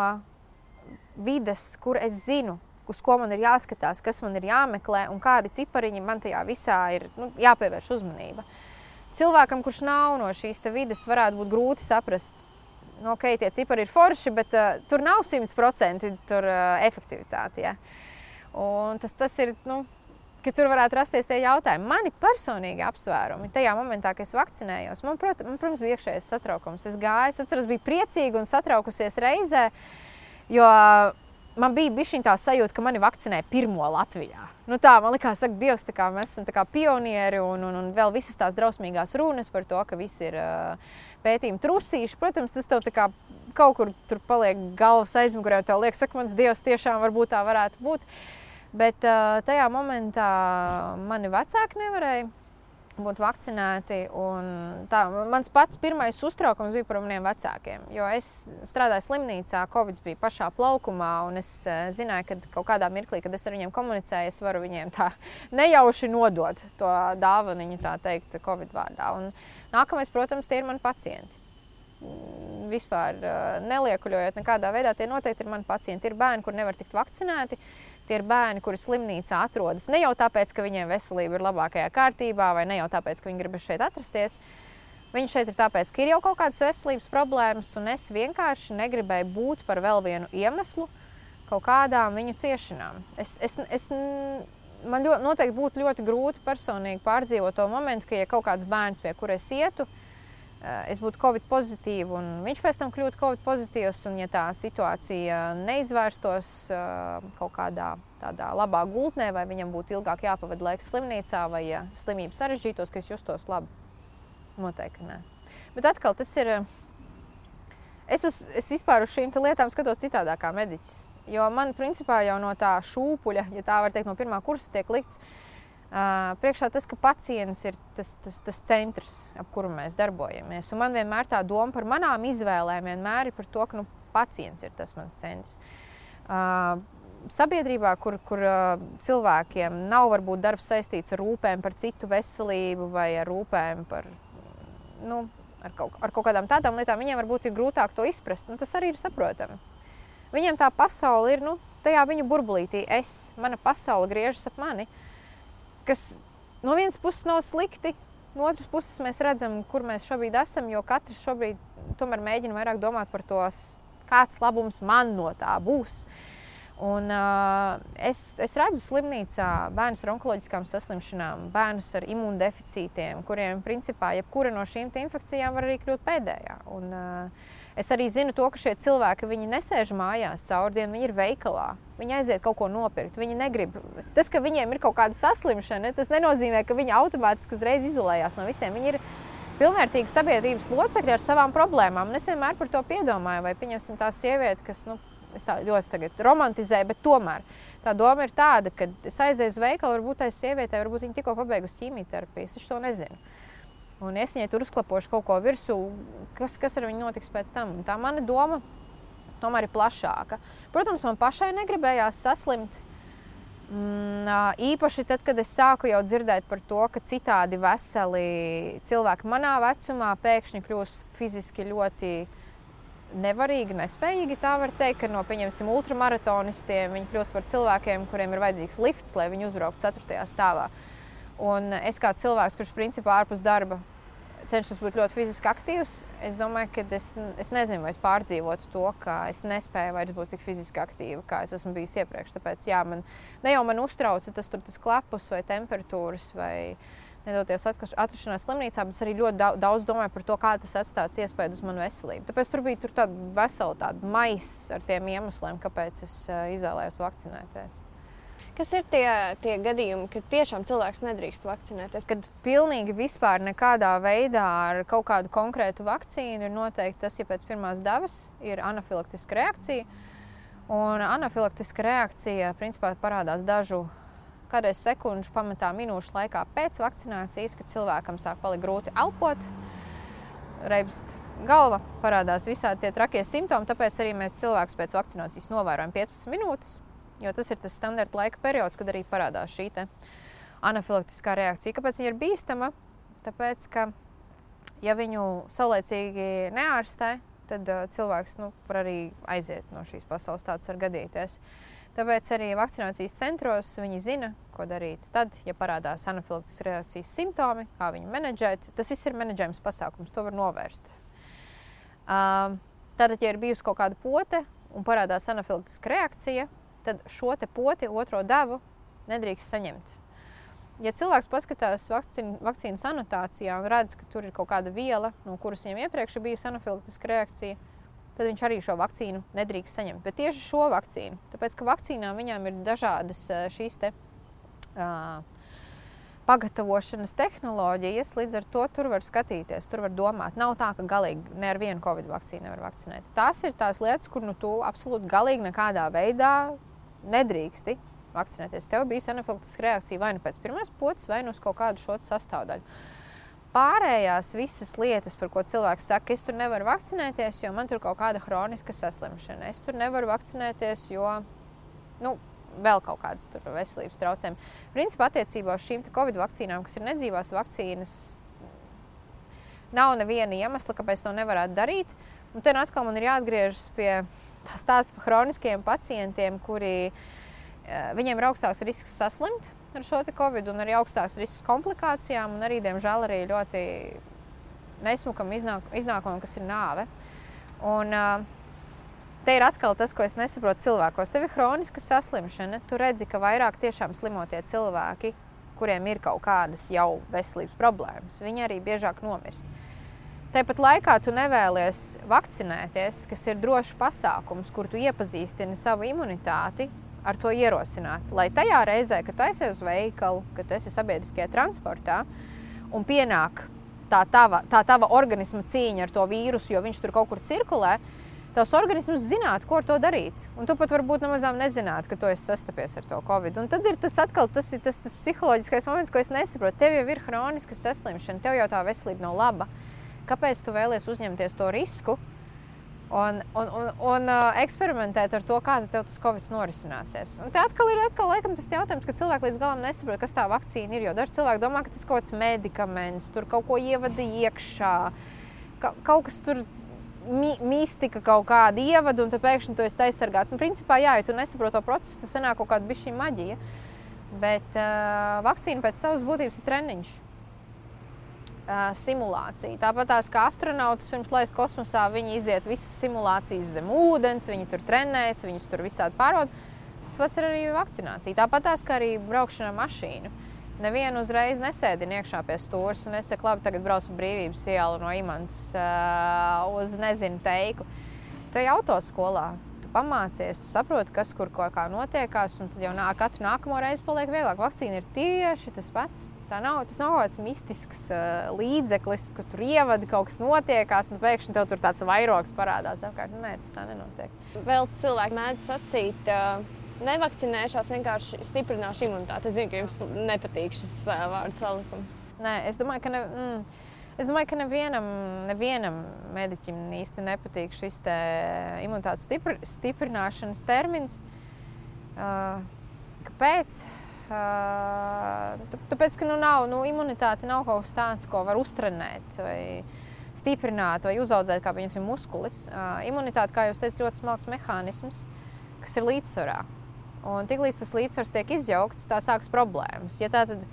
vides, kur es zinu, uz ko man ir jāskatās, kas man ir jāmeklē un kādi cipariņi man tajā visā ir nu, jāpievērš uzmanība. Cilvēkam, kurš nav no šīs vidas, varētu būt grūti saprast, nu, ok, tie cipari ir forši, bet uh, tur nav 100% tur, uh, efektivitāte. Ja? Un tas, tas ir. Nu, ka tur varētu rasties tie jautājumi. Mani personīgi apsvērumi tajā momentā, kad es vakcinējos, man, prot, man protams, bija iekšējais satraukums. Es gāju, es atceros, biju priecīga un satraukusies reizē, jo man bija bijusi tā sajūta, ka mani vakcinē pirmo Latvijā. Nu tā, man liekas, ka Dievs, kā, mēs esam kā pionieri un, un, un vēl visas tās drausmīgās runas par to, ka visi ir uh, pētījumi trusīši. Protams, tas tev kā, kaut kur tur paliek galvas aizmugurē, un tev liekas, ka mans Dievs tiešām varbūt tā varētu būt. Bet uh, tajā momentā mani vecāki nevarēja būt vakcinēti. Tā, mans pats pirmais uztraukums bija par maniem vecākiem. Jo es strādāju slimnīcā, Covid bija pašā plaukumā, un es uh, zināju, ka kaut kādā mirklī, kad es ar viņiem komunicēju, es varu viņiem tā [LAUGHS] nejauši nodot to dāvanu, tā teikt, Covid vārdā. Un nākamais, protams, tie ir mani pacienti. Vispār uh, neliekuļojot nekādā veidā, tie noteikti ir mani pacienti. Ir bērni, kur nevar tikt vakcinēti. Tie ir bērni, kuri slimnīcā atrodas ne jau tāpēc, ka viņiem veselība ir labākajā kārtībā, vai ne jau tāpēc, ka viņi grib šeit atrasties. Viņi šeit ir tāpēc, ka ir jau kaut kādas veselības problēmas, un es vienkārši negribēju būt par vēl vienu iemeslu kaut kādām viņu ciešanām. Es, es, es, man ļoti, noteikti būtu ļoti grūti personīgi pārdzīvot to momentu, ka ja kaut kāds bērns, pie kura es ietu, Eh, es būtu covid pozitīva, un viņš pēc tam kļūtu covid pozitīvs. Un, ja tā situācija neizvērstos eh, kaut kādā tādā labā gultnē, vai viņam būtu ilgāk jāpavada laiks slimnīcā, vai ja slimība sarežģītos, ka es justos labi, noteikti nē. Bet atkal tas ir. Eh, es, uz, es vispār uz šīm lietām skatos citādāk kā mediķis. Jo man principā jau no tā šūpuļa, ja tā var teikt, no pirmā kursa tiek likts, Uh, priekšā tas, ka pacients ir tas, tas, tas centrs, ap kuru mēs darbojamies. Un man vienmēr tā doma par manām izvēlēm ir par to, ka nu, pacients ir tas mans centrs. Uh, sabiedrībā, kur, kur uh, cilvēkiem nav varbūt darbs saistīts ar rūpēm par citu veselību vai ar rūpēm par, nu, ar, kaut, ar kaut kādām tādām lietām, viņiem varbūt ir grūtāk to izprast. Nu, tas arī ir saprotami. Viņiem tā pasaule ir nu, tajā viņu burbulītī. Es, mana pasaule griežas ap mani. Uh, kas no vienas puses nav slikti, no otras puses mēs redzam, kur mēs šobrīd esam, jo katrs šobrīd tomēr mēģina vairāk domāt par to, kāds labums man no tā būs. Un, uh, es, es redzu slimnīcā bērnus ar onkoloģiskām saslimšanām, bērnus ar imūndeficītiem, kuriem principā jebkura no šīm infekcijām var arī kļūt pēdējā. Un, uh, Es arī zinu to, ka šie cilvēki nesēž mājās caur dienu, viņi ir veikalā. Viņi aiziet kaut ko nopirkt. Viņi negrib. Tas, ka viņiem ir kaut kāda saslimšana, tas nenozīmē, ka viņi automātiski uzreiz izolējās no visiem. Viņi ir pilnvērtīgi sabiedrības locekļi ar savām problēmām. Un es vienmēr par to piedomāju, vai pieņemsim tā sieviete, kas nu, tā ļoti romantizē, bet tomēr tā doma ir tāda, ka es aizēju uz veikalu, varbūt tai sievietei, varbūt viņa tikko pabeigusi ķīmijterapiju. Es to nezinu un es viņai tur uzklapošu kaut ko virsū, kas, kas ar viņu notiks pēc tam. Un tā mana doma tomēr ir plašāka. Protams, man pašai negribējās saslimt. Mm, īpaši tad, kad es sāku jau dzirdēt par to, ka citādi veseli cilvēki manā vecumā pēkšņi kļūst fiziski ļoti nevarīgi, nespējīgi. Tā var teikt, ka no pieņemsim ultramaratonistiem viņi kļūst par cilvēkiem, kuriem ir vajadzīgs lifts, lai viņi uzbrauktu 4. stāvā. Un es kā cilvēks, kurš principā ārpus darba cenšos būt ļoti fiziski aktīvs. Es domāju, ka es, es nezinu, vai es pārdzīvotu to, ka es nespēju vairs būt tik fiziski aktīva, kā es esmu bijusi iepriekš. Tāpēc jā, man ne jau man uztrauca tas, tas klepus vai temperatūras vai nedoties atrašanās slimnīcā, bet arī ļoti daudz, domāju par to, kā tas atstās iespēju uz manu veselību. Tāpēc tur bija tur tāda vesela tāda maisa ar tiem iemesliem, kāpēc es uh, izvēlējos vakcinēties. Kas ir tie, tie gadījumi, kad tiešām cilvēks nedrīkst vakcinēties? Kad pilnīgi vispār nekādā veidā ar kaut kādu konkrētu vakcīnu ir noteikti tas, ja pēc pirmās devas ir anafilaktiska reakcija. Un anafilaktiska reakcija principā parādās dažu kādreiz sekundžu pamatā minūšu laikā pēc vakcinācijas, kad cilvēkam sāk palikt grūti elpot, reibst galva, parādās visādi tie trakie simptomi. Tāpēc arī mēs cilvēkus pēc vakcinācijas novērojam 15 minūtes. Jo tas ir tas standarta laika periods, kad arī parādās šī anafilaktiskā reakcija. Kāpēc viņa ir bīstama? Tāpēc, ka ja viņu saulēcīgi neārstē, tad uh, cilvēks nu, var arī aiziet no šīs pasaules. Tāds var gadīties. Tāpēc arī vakcinācijas centros viņi zina, ko darīt. Tad, ja parādās anafilaktiskas reakcijas simptomi, kā viņu menedžēt, tas viss ir menedžējums pasākums, to var novērst. Uh, Tātad, ja ir bijusi kaut kāda pote un parādās anafilaktiska reakcija, tad šo poti, otro devu, nedrīkst saņemt. ja cilvēks paskatās vakcīnu, vakcīnas anotācijā un redz, ka tur ir kaut kāda viela, no kuras viņam iepriekš bijusi anafilaktiska reakcija, tad viņš arī šo vakcīnu nedrīkst saņemt. Bet tieši šo vakcīnu, tāpēc ka vakcīnām viņām ir dažādas šīs te, uh, pagatavošanas tehnoloģijas, līdz ar to tur var skatīties, tur var domāt. Nav tā, ka galīgi ne ar vienu covid vakcīnu nevar vakcinēt. Tās ir tās lietas, kur nu, tu absolūti galīgi nekādā veidā nedrīksti vakcinēties. Tev bija anafilaktiska reakcija vai nu pēc pirmās potes, vai nu uz kaut kādu šo sastāvdaļu. Pārējās visas lietas, par ko cilvēks saka, es tur nevaru vakcinēties, jo man tur kaut kāda hroniska saslimšana. Es tur nevaru vakcinēties, jo nu, vēl kaut kādas veselības traucējumi. Principā attiecībā uz šīm Covid vakcīnām, kas ir nedzīvās vakcīnas, nav neviena iemesla, kāpēc to nevarētu darīt. Un te nu atkal man ir jāatgriežas pie tā stāsta par chroniskiem pacientiem, kuri eh, viņiem ir augstāks risks saslimt ar šo covid, un arī augstāks risks komplikācijām, un arī, diemžēl, arī ļoti nesmukam iznāk, iznākumam, kas ir nāve. Un, te ir atkal tas, ko es nesaprotu cilvēkos. Tev ir hroniska saslimšana, tu redzi, ka vairāk tiešām slimotie cilvēki, kuriem ir kaut kādas jau veselības problēmas, viņi arī biežāk nomirst. Tāpat laikā tu nevēlies vakcinēties, kas ir drošs pasākums, kur tu iepazīstini savu imunitāti ar to ierosināt. Lai tajā reizē, kad tu esi uz veikalu, kad tu esi sabiedriskajā transportā un pienāk tā tava, tā tava organisma cīņa ar to vīrusu, jo viņš tur kaut kur cirkulē, tavs organisms zinātu, ko ar to darīt. Un tu pat varbūt nemazām nezinātu, ka tu esi sastapies ar to covid. Un tad ir tas atkal tas, tas, tas psiholoģiskais moments, ko es nesaprotu. Tev jau ir hroniska saslimšana, tev jau tā veselība nav laba. Kāpēc tu vēlies uzņemties to risku? un, un, un, un uh, eksperimentēt ar to, kāda tev tas covid norisināsies. Un te atkal ir atkal, laikam, tas jautājums, ka cilvēki līdz galam nesaprot, kas tā vakcīna ir. Jo daži cilvēki domā, ka tas kaut kāds medikaments, tur kaut ko ievada iekšā, ka, kaut kas tur. Mi, mistika kaut kāda ievada, un tad pēkšņi tu esi aizsargāts. Un, principā, jā, ja tu nesaproti to procesu, tas sanāk kaut kāda bišķi maģija. Bet uh, vakcīna pēc savas būtības ir treniņš simulācija. Tāpat tās kā astronauts pirms laist kosmosā, viņi iziet visas simulācijas zem ūdens, viņi tur trenējas, viņus tur visādi pārbauda. Tas pats ir arī vakcinācija. Tāpat tās kā arī braukšana ar mašīnu. Nevienu uzreiz nesēdina iekšā pie stūres un es saku, labi, tagad braucu brīvības ielu no imantas uh, uz nezinu teiku. Tu ej autoskolā, tu pamācies, tu saproti, kas kur kā notiekās, un tad jau ar katru nākamo reizi paliek vieglāk. Vakcīna ir tieši tas pats. Tā nav, tas nav kaut kāds mistisks uh, līdzeklis, ka tur ievada kaut kas notiekās, un pēkšņi tev tur tāds vairogs parādās apkārt. Nē, tas tā nenotiek. Vēl cilvēki mēdz sacīt, uh, nevakcinēšos, vienkārši stiprināšu imunitāti. Es zinu, ka jums nepatīk šis uh, vārdu salikums. Nē, es domāju, ka. Ne, mm, Es domāju, ka nevienam, nevienam mediķim īsti nepatīk šis te imunitātes stipr, stiprināšanas termins. Uh, kāpēc? Tāpēc, ka nu, nav, nu, imunitāte nav kaut kas tāds, ko var uztrenēt vai stiprināt vai uzaugt kā piemēram muskulis. Imunitāte, kā jūs teicat, ļoti smalks mehānisms, kas ir līdzsvarā. Un tiklīdz tas līdzsvars tiek izjaukts, tā sākas problēmas. Ja tā tad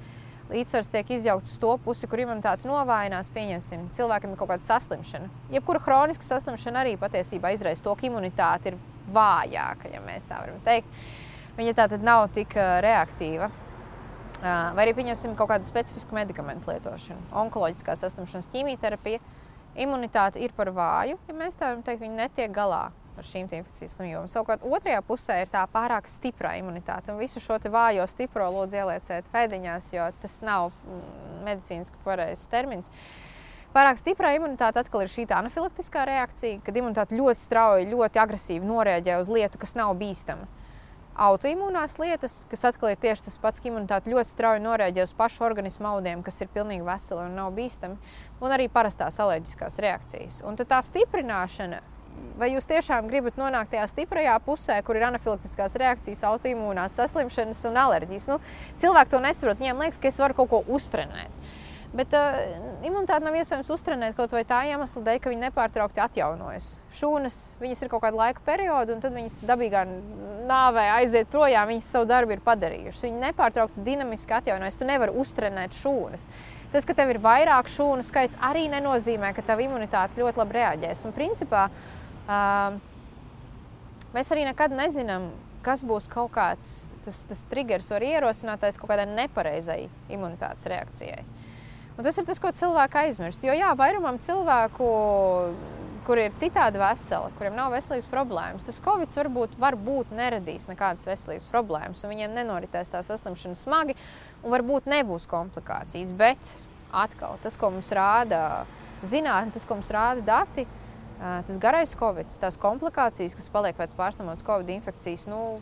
līdzsvars tiek izjaukts uz to pusi, kur imunitāte novājinās, pieņemsim, cilvēkam ir kaut kāda saslimšana. Jebkura hroniska saslimšana arī patiesībā izraisa to, ka imunitāte ir vājāka, ja mēs tā varam teikt viņa tā tad nav tik reaktīva. Vai arī pieņemsim kaut kādu specifisku medikamentu lietošanu, onkoloģiskā saslimšanas ķīmijterapija. Imunitāte ir par vāju, ja mēs tā varam teikt, viņi netiek galā ar šīm infekcijas slimībām. Savukārt otrajā pusē ir tā pārāk stiprā imunitāte. Un visu šo vājo, stipro lūdzu ielieciet pēdiņās, jo tas nav mm, medicīniski pareizs termins. Pārāk stiprā imunitāte atkal ir šī anafilaktiskā reakcija, kad imunitāte ļoti strauji, ļoti agresīvi noreaģē uz lietu, kas nav bīstama autoimūnās lietas, kas atkal ir tieši tas pats, ka imunitāte ļoti strauji noreaģē uz pašu organismu audiem, kas ir pilnīgi veseli un nav bīstami, un arī parastās alerģiskās reakcijas. Un tā stiprināšana vai jūs tiešām gribat nonākt tajā stiprajā pusē, kur ir anafilaktiskās reakcijas, autoimūnās saslimšanas un alerģijas. Nu, cilvēki to nesaprot. Viņiem liekas, ka es varu kaut ko uztrenēt. Bet uh, imunitāti nav iespējams uztrenēt kaut vai tā iemesla dēļ, ka viņi nepārtraukti atjaunojas. Šūnas, viņas ir kaut kāda laika perioda, un tad viņas dabīgā nāvē aiziet projām, viņas savu darbu ir padarījušas. Viņi nepārtraukti dinamiski atjaunojas. Tu nevari uztrenēt šūnas. Tas, ka tev ir vairāk šūnu skaits, arī nenozīmē, ka tava imunitāte ļoti labi reaģēs. Un, principā, uh, mēs arī nekad nezinām, kas būs kaut kāds tas, tas triggers vai ierosinātais kaut kādai nepareizai imunitātes reakcijai. Un tas ir tas, ko cilvēki aizmirst. Jo jā, vairumam cilvēku, kur ir citādi veseli, kuriem nav veselības problēmas, tas Covid varbūt, varbūt neradīs nekādas veselības problēmas, un viņiem nenoritēs tā saslimšana smagi, un varbūt nebūs komplikācijas. Bet atkal tas, ko mums rāda zinātnē, tas, ko mums rāda dati, tas garais Covid, tās komplikācijas, kas paliek pēc pārstāvotas Covid infekcijas, nu,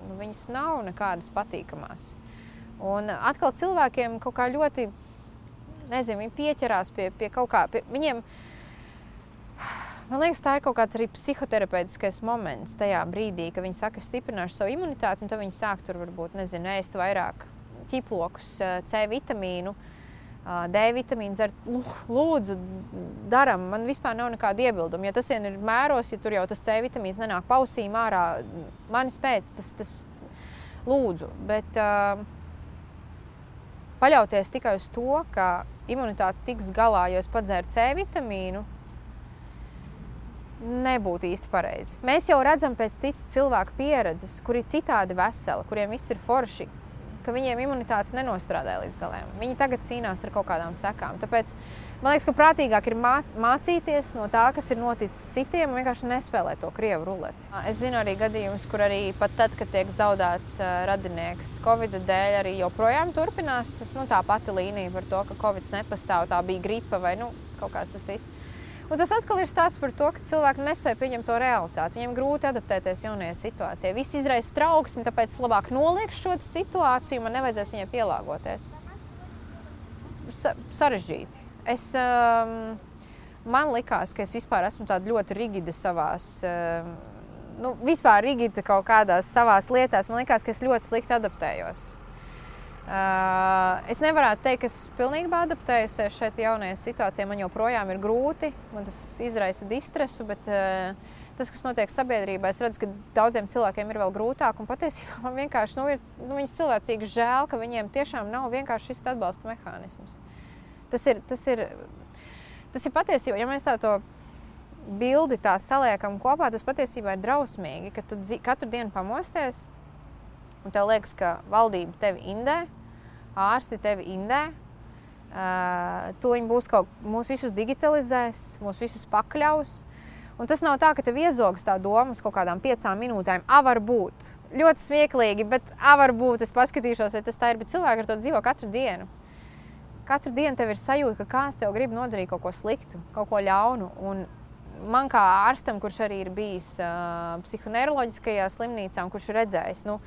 nu, viņas nav nekādas patīkamās. Un atkal cilvēkiem kaut kā ļoti, nezinu, viņi pieķerās pie, pie kaut kā, pie viņiem. Man liekas, tā ir kaut kāds arī psihoterapeitiskais moments tajā brīdī, kad viņi saka, es stiprināšu savu imunitāti, un tad viņi sāk tur varbūt, nezinu, ēst vairāk ķiplokus, C vitamīnu. Uh, D vitamīnu dzert, lūdzu, darām. Man vispār nav nekāda iebilduma. Ja tas ir mēros, ja tur jau tas C vitamīns nenāk pausīm ārā, manis pēc, tas, tas lūdzu. Bet uh, paļauties tikai uz to, ka imunitāte tiks galā, jo es padzēru C vitamīnu, nebūtu īsti pareizi. Mēs jau redzam pēc citu cilvēku pieredzes, kuri ir citādi veseli, kuriem viss ir forši, ka viņiem imunitāte nenostrādāja līdz galam. Viņi tagad cīnās ar kaut kādām sekām. Tāpēc man liekas, ka prātīgāk ir mācīties no tā, kas ir noticis citiem, un vienkārši nespēlēt to krievu ruleti. Es zinu arī gadījumus, kur arī pat tad, kad tiek zaudēts radinieks Covid dēļ, arī joprojām turpinās tas, nu, tā pati līnija par to, ka Covid nepastāv, tā bija gripa vai nu, kaut kāds tas viss. Un tas atkal ir stāsts par to, ka cilvēki nespēja pieņemt to realitāti. Viņiem grūti adaptēties jaunajai situācijai. Viss izraisa trauksmi, tāpēc labāk noliekšu šo situāciju, man nevajadzēs viņai pielāgoties. Sa sarežģīti. Es, um, man likās, ka es vispār esmu ļoti rigida savās. Um, nu, vispār rigida kaut kādās savās lietās. Man liekas, ka es ļoti slikti adaptējos. Uh, es nevaru teikt, ka esmu pilnībā adaptējusies šeit jaunajai situācijai. Man joprojām ir grūti, man tas izraisa distresu, bet uh, tas, kas notiek sabiedrībā, es redzu, ka daudziem cilvēkiem ir vēl grūtāk. Patiesībā man vienkārši nu, ir nu, cilvēcīgi žēl, ka viņiem tiešām nav vienkārši šis atbalsta mehānisms. Tas ir, tas ir, tas ir patiesībā, ja mēs tā to bildi tā saliekam kopā, tas patiesībā ir drausmīgi, ka tu katru dienu pamosties. Un tev liekas, ka valdība tevi indē, ārsti tevi indē. Uh, to viņi būs kaut kā, mūs visus digitalizēs, mūs visus pakļaus. Un tas nav tā, ka tev iezogas tā doma uz kaut kādām piecām minūtēm. A, var būt. Ļoti smieklīgi, bet A, var būt. Es paskatīšos, vai tas tā ir. Bet cilvēki ar to dzīvo katru dienu. Katru dienu tev ir sajūta, ka kāds tev grib nodarīt kaut ko sliktu, kaut ko ļaunu. Un man kā ārstam, kurš arī ir bijis uh, psihoneiroloģiskajā slimnīcā un kurš ir redzējis, nu,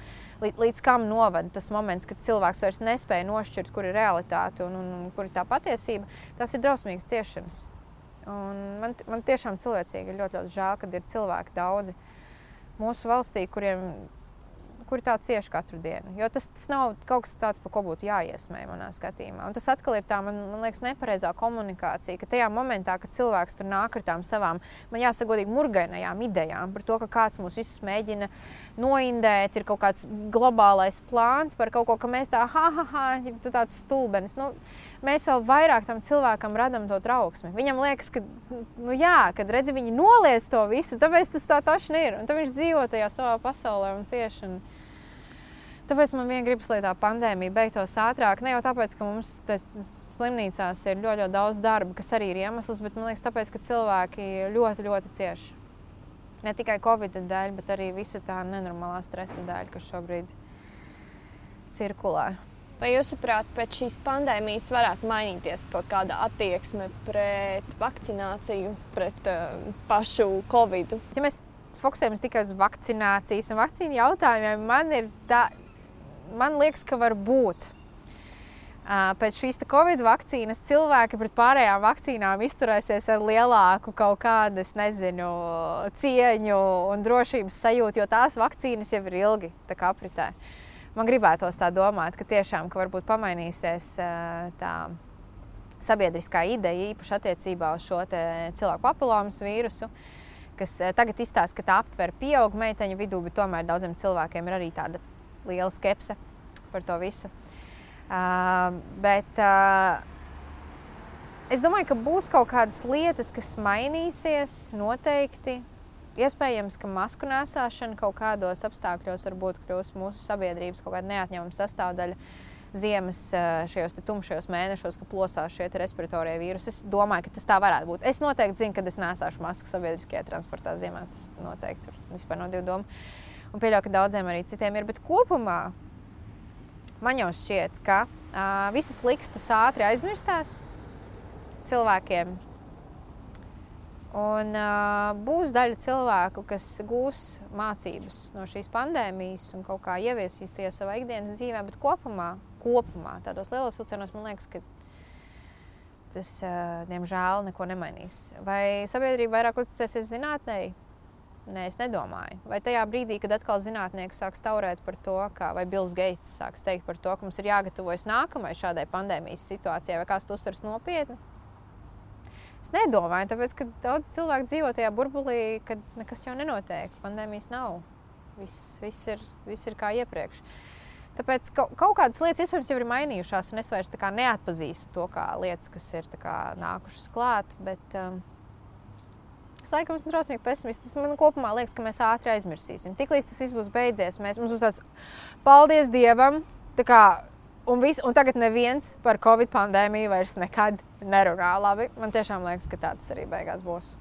līdz, kam novada tas moments, kad cilvēks vairs nespēja nošķirt, kur ir realitāte un, un, un kur ir tā patiesība, tas ir drausmīgs ciešanas. Un man, man tiešām cilvēcīgi ir ļoti, ļoti žēl, ka ir cilvēki daudzi mūsu valstī, kuriem kuri tā cieši katru dienu. Jo tas, tas nav kaut kas tāds, par ko būtu jāiesmē manā skatījumā. Un tas atkal ir tā, man, man liekas, nepareizā komunikācija, ka tajā momentā, kad cilvēks tur nāk ar tām savām, man jāsaka, godīgi murgainajām idejām par to, ka kāds mūs visus mēģina noindēt, ir kaut kāds globālais plāns par kaut ko, ka mēs tā, ha, ha, ha, tu tāds stulbenis. Nu, mēs vēl vairāk tam cilvēkam radām to trauksmi. Viņam liekas, ka, nu, jā, kad redzi, viņi noliec to visu, tāpēc tas tā tašs ir. Un tad viņš dzīvo tajā savā pasaulē un cieši. Un, Tāpēc man vien gribas, lai tā pandēmija beigtos ātrāk. Ne jau tāpēc, ka mums slimnīcās ir ļoti, ļoti daudz darba, kas arī ir iemesls, bet man liekas, tāpēc, ka cilvēki ļoti, ļoti cieši. Ne tikai Covid dēļ, bet arī visa tā nenormālā stresa dēļ, kas šobrīd cirkulē. Vai jūsuprāt, pēc šīs pandēmijas varētu mainīties kaut kāda attieksme pret vakcināciju, pret uh, pašu Covid? Ja mēs fokusējamies tikai uz vakcinācijas un vakcīnu jautājumiem, man ir tā, man liekas, ka var būt. Pēc šīs Covid vakcīnas cilvēki pret pārējām vakcīnām izturēsies ar lielāku kaut kādu, nezinu, cieņu un drošības sajūtu, jo tās vakcīnas jau ir ilgi apritē. Man gribētos tā domāt, ka tiešām ka varbūt pamainīsies tā sabiedriskā ideja, īpaši attiecībā uz šo cilvēku papilomas vīrusu, kas tagad izstāsta, ka tā aptver pieaugu meiteņu vidū, bet tomēr daudziem cilvēkiem ir arī tāda liela skepse par to visu. Uh, bet uh, es domāju, ka būs kaut kādas lietas, kas mainīsies noteikti. iespējams, ka masku nesāšana kaut kādos apstākļos varbūt kļūs mūsu sabiedrības kaut kāda neatņemama sastāvdaļa. Ziemas šajos tumšajos mēnešos, kad plosās šie respiratorie vīrusi. Es domāju, ka tas tā varētu būt. Es noteikti zinu, ka es nesāšu masku sabiedriskajā transportā ziemā. Tas noteikti tur vispār nav divu domu. Un pieļauju, ka daudziem arī citiem ir. Bet kopumā man jau šķiet, ka uh, visas likstas ātri aizmirstās cilvēkiem Un, uh, būs daļa cilvēku, kas gūs mācības no šīs pandēmijas un kaut kā ieviesīs tie savā ikdienas dzīvē, bet kopumā, kopumā tādos lielos vilcienos man liekas, ka tas, uh, diemžēl, neko nemainīs. Vai sabiedrība vairāk uzticēsies zinātnē? Nē, es nedomāju. Vai tajā brīdī, kad atkal zinātnieki sāks taurēt par to, ka, vai Bills Geits sāks teikt par to, ka mums ir jāgatavojas nākamajai šādai pandēmijas situācijai, vai kāds to uztvers nopietni? Es nedomāju, tāpēc, ka daudz cilvēku dzīvo tajā burbulī, kad nekas jau nenotiek. Pandēmijas nav. Viss, viss, ir, viss ir kā iepriekš. Tāpēc kaut, kaut kādas lietas iespējams jau ir mainījušās, un es vairs neatpazīstu to kā lietas, kas ir kā, nākušas klāt. Bet, um, laikam esmu drausmīgi pesimists. Man kopumā liekas, ka mēs ātri aizmirsīsim. Tiklīdz tas viss būs beidzies, mēs, mums būs tāds paldies Dievam! Tā kā Un, vis, un tagad neviens par Covid pandēmiju vairs nekad nerunā. Labi, man tiešām liekas, ka tāds arī beigās būs.